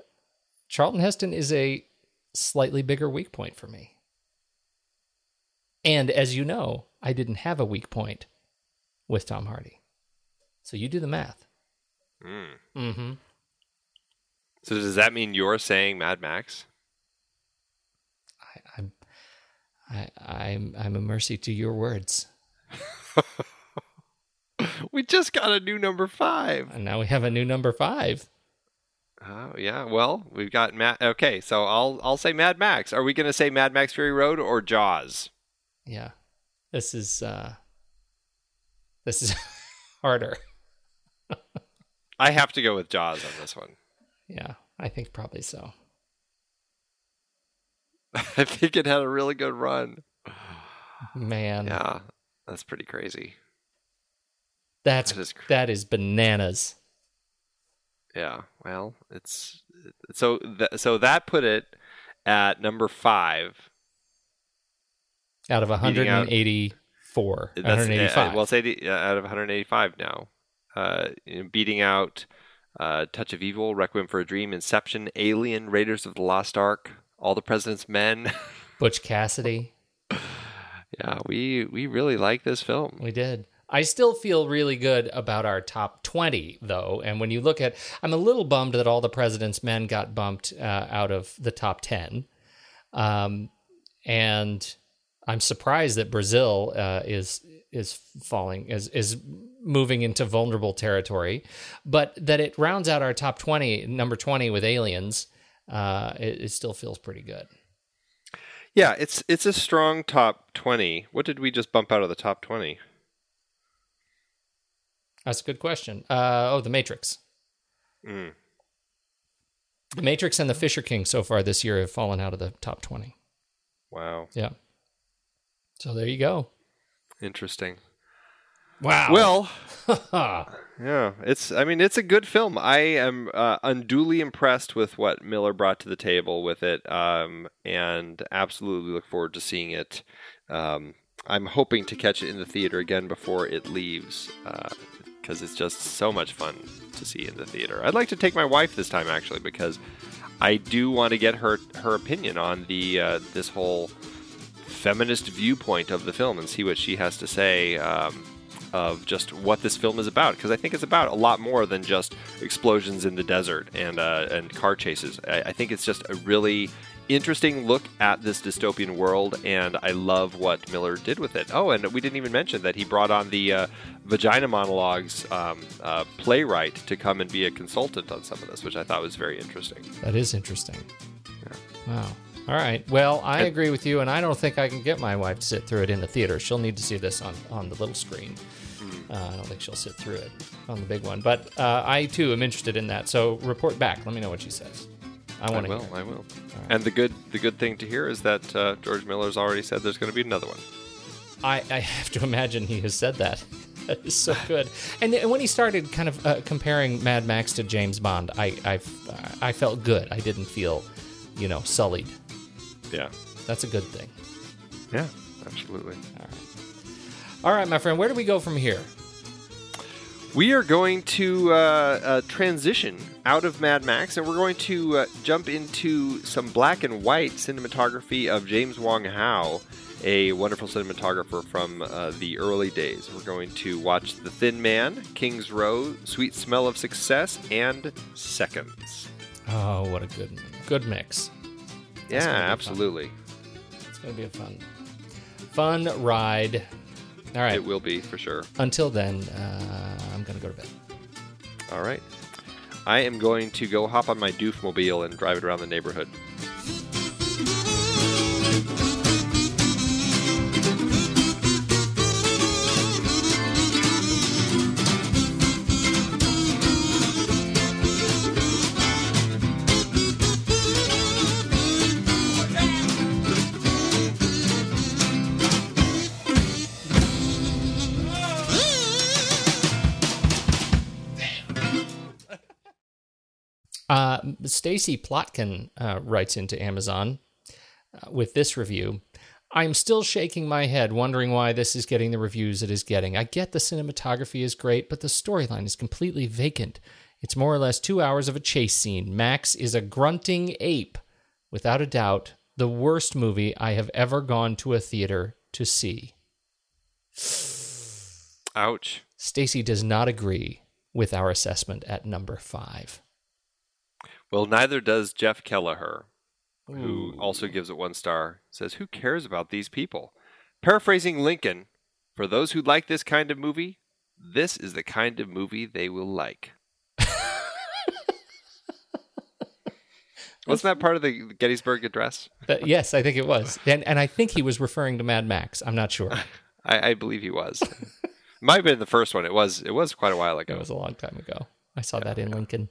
Charlton Heston is a slightly bigger weak point for me. And as you know, I didn't have a weak point with Tom Hardy. So you do the math. Mm. Mm-hmm. So does that mean you're saying Mad Max? I, I'm, I, I'm, I'm a mercy to your words. We just got a new number five. And now we have a new number five. Oh yeah, well we've got Mad. Okay, so I'll I'll say Mad Max. Are we going to say Mad Max Fury Road or Jaws? Yeah, this is, uh, this is harder. I have to go with Jaws on this one. Yeah, I think probably so. I think it had a really good run. Man, Yeah, that's pretty crazy. that's That is cr- that is bananas. Yeah, well, it's so th- so that put it at number five. Out of Beating out- 184. That's, 185. uh, well, 80, uh, out of 185 now. Uh, beating out uh, Touch of Evil, Requiem for a Dream, Inception, Alien, Raiders of the Lost Ark, All the President's Men. Butch Cassidy. yeah, we we really like this film. We did. I still feel really good about our top 20, though. And when you look at, I'm a little bummed that all the President's Men got bumped uh, out of the top 10. Um, and I'm surprised that Brazil uh, is is falling is is moving into vulnerable territory, but that it rounds out our top 20, number 20 with Aliens. Uh, it, it still feels pretty good. Yeah, it's it's a strong top 20. What did we just bump out of the top 20? That's a good question. Uh, oh, The Matrix. Mm. The Matrix and The Fisher King so far this year have fallen out of the top 20. Wow, Yeah. So there you go. interesting. Wow. Well, Yeah, it's. I mean, it's a good film. I am uh, unduly impressed with what Miller brought to the table with it, um, and absolutely look forward to seeing it. Um, I'm hoping to catch it in the theater again before it leaves, because it's just so much fun to see in the theater. I'd like to take my wife this time actually, because I do want to get her her opinion on the uh, this whole feminist viewpoint of the film and see what she has to say. Um, of just what this film is about because I think it's about a lot more than just explosions in the desert and uh, and car chases. I, I think it's just a really interesting look at this dystopian world, and I love what Miller did with it. Oh, and we didn't even mention that he brought on the uh, Vagina Monologues um, uh, playwright to come and be a consultant on some of this, which I thought was very interesting. that is interesting. Yeah. Wow. All right. Well, I agree with you, and I don't think I can get my wife to sit through it in the theater. She'll need to see this on, on the little screen. Hmm. Uh, I don't think she'll sit through it on the big one. But uh, I, too, am interested in that. So report back. Let me know what she says. I I want to will. hear. I will. And the good the good thing to hear is that uh, George Miller's already said there's going to be another one. I, I have to imagine he has said that. That is so good. And, and when he started kind of uh, comparing Mad Max to James Bond, I, I, I felt good. I didn't feel, you know, sullied. Yeah. That's a good thing. Yeah. Absolutely. All right. All right, my friend, where do we go from here? We are going to uh, uh, transition out of Mad Max, and we're going to uh, jump into some black and white cinematography of James Wong Howe, a wonderful cinematographer from uh, the early days. We're going to watch The Thin Man, King's Row, Sweet Smell of Success, and Seconds. Oh, what a good good mix. Yeah, gonna fun. absolutely. It's going to be a fun fun ride. All right. It will be for sure. Until then, uh, I'm going to go to bed. All right. I am going to go hop on my doofmobile and drive it around the neighborhood. Uh, Stacy Plotkin uh, writes into Amazon uh, with this review. I'm still shaking my head, wondering why this is getting the reviews it is getting. I get the cinematography is great, but the storyline is completely vacant. It's more or less two hours of a chase scene. Max is a grunting ape. Without a doubt, the worst movie I have ever gone to a theater to see. Ouch. Stacy does not agree with our assessment at number five. Well, neither does Jeff Kelleher, who also gives it one star. Says, "Who cares about these people?" Paraphrasing Lincoln, for those who like this kind of movie, this is the kind of movie they will like. Wasn't that part of the Gettysburg Address? But yes, I think it was, and and I think he was referring to Mad Max. I'm not sure. I, I believe he was. Might have been the first one. It was. It was quite a while ago. It was a long time ago. I saw that in Lincoln.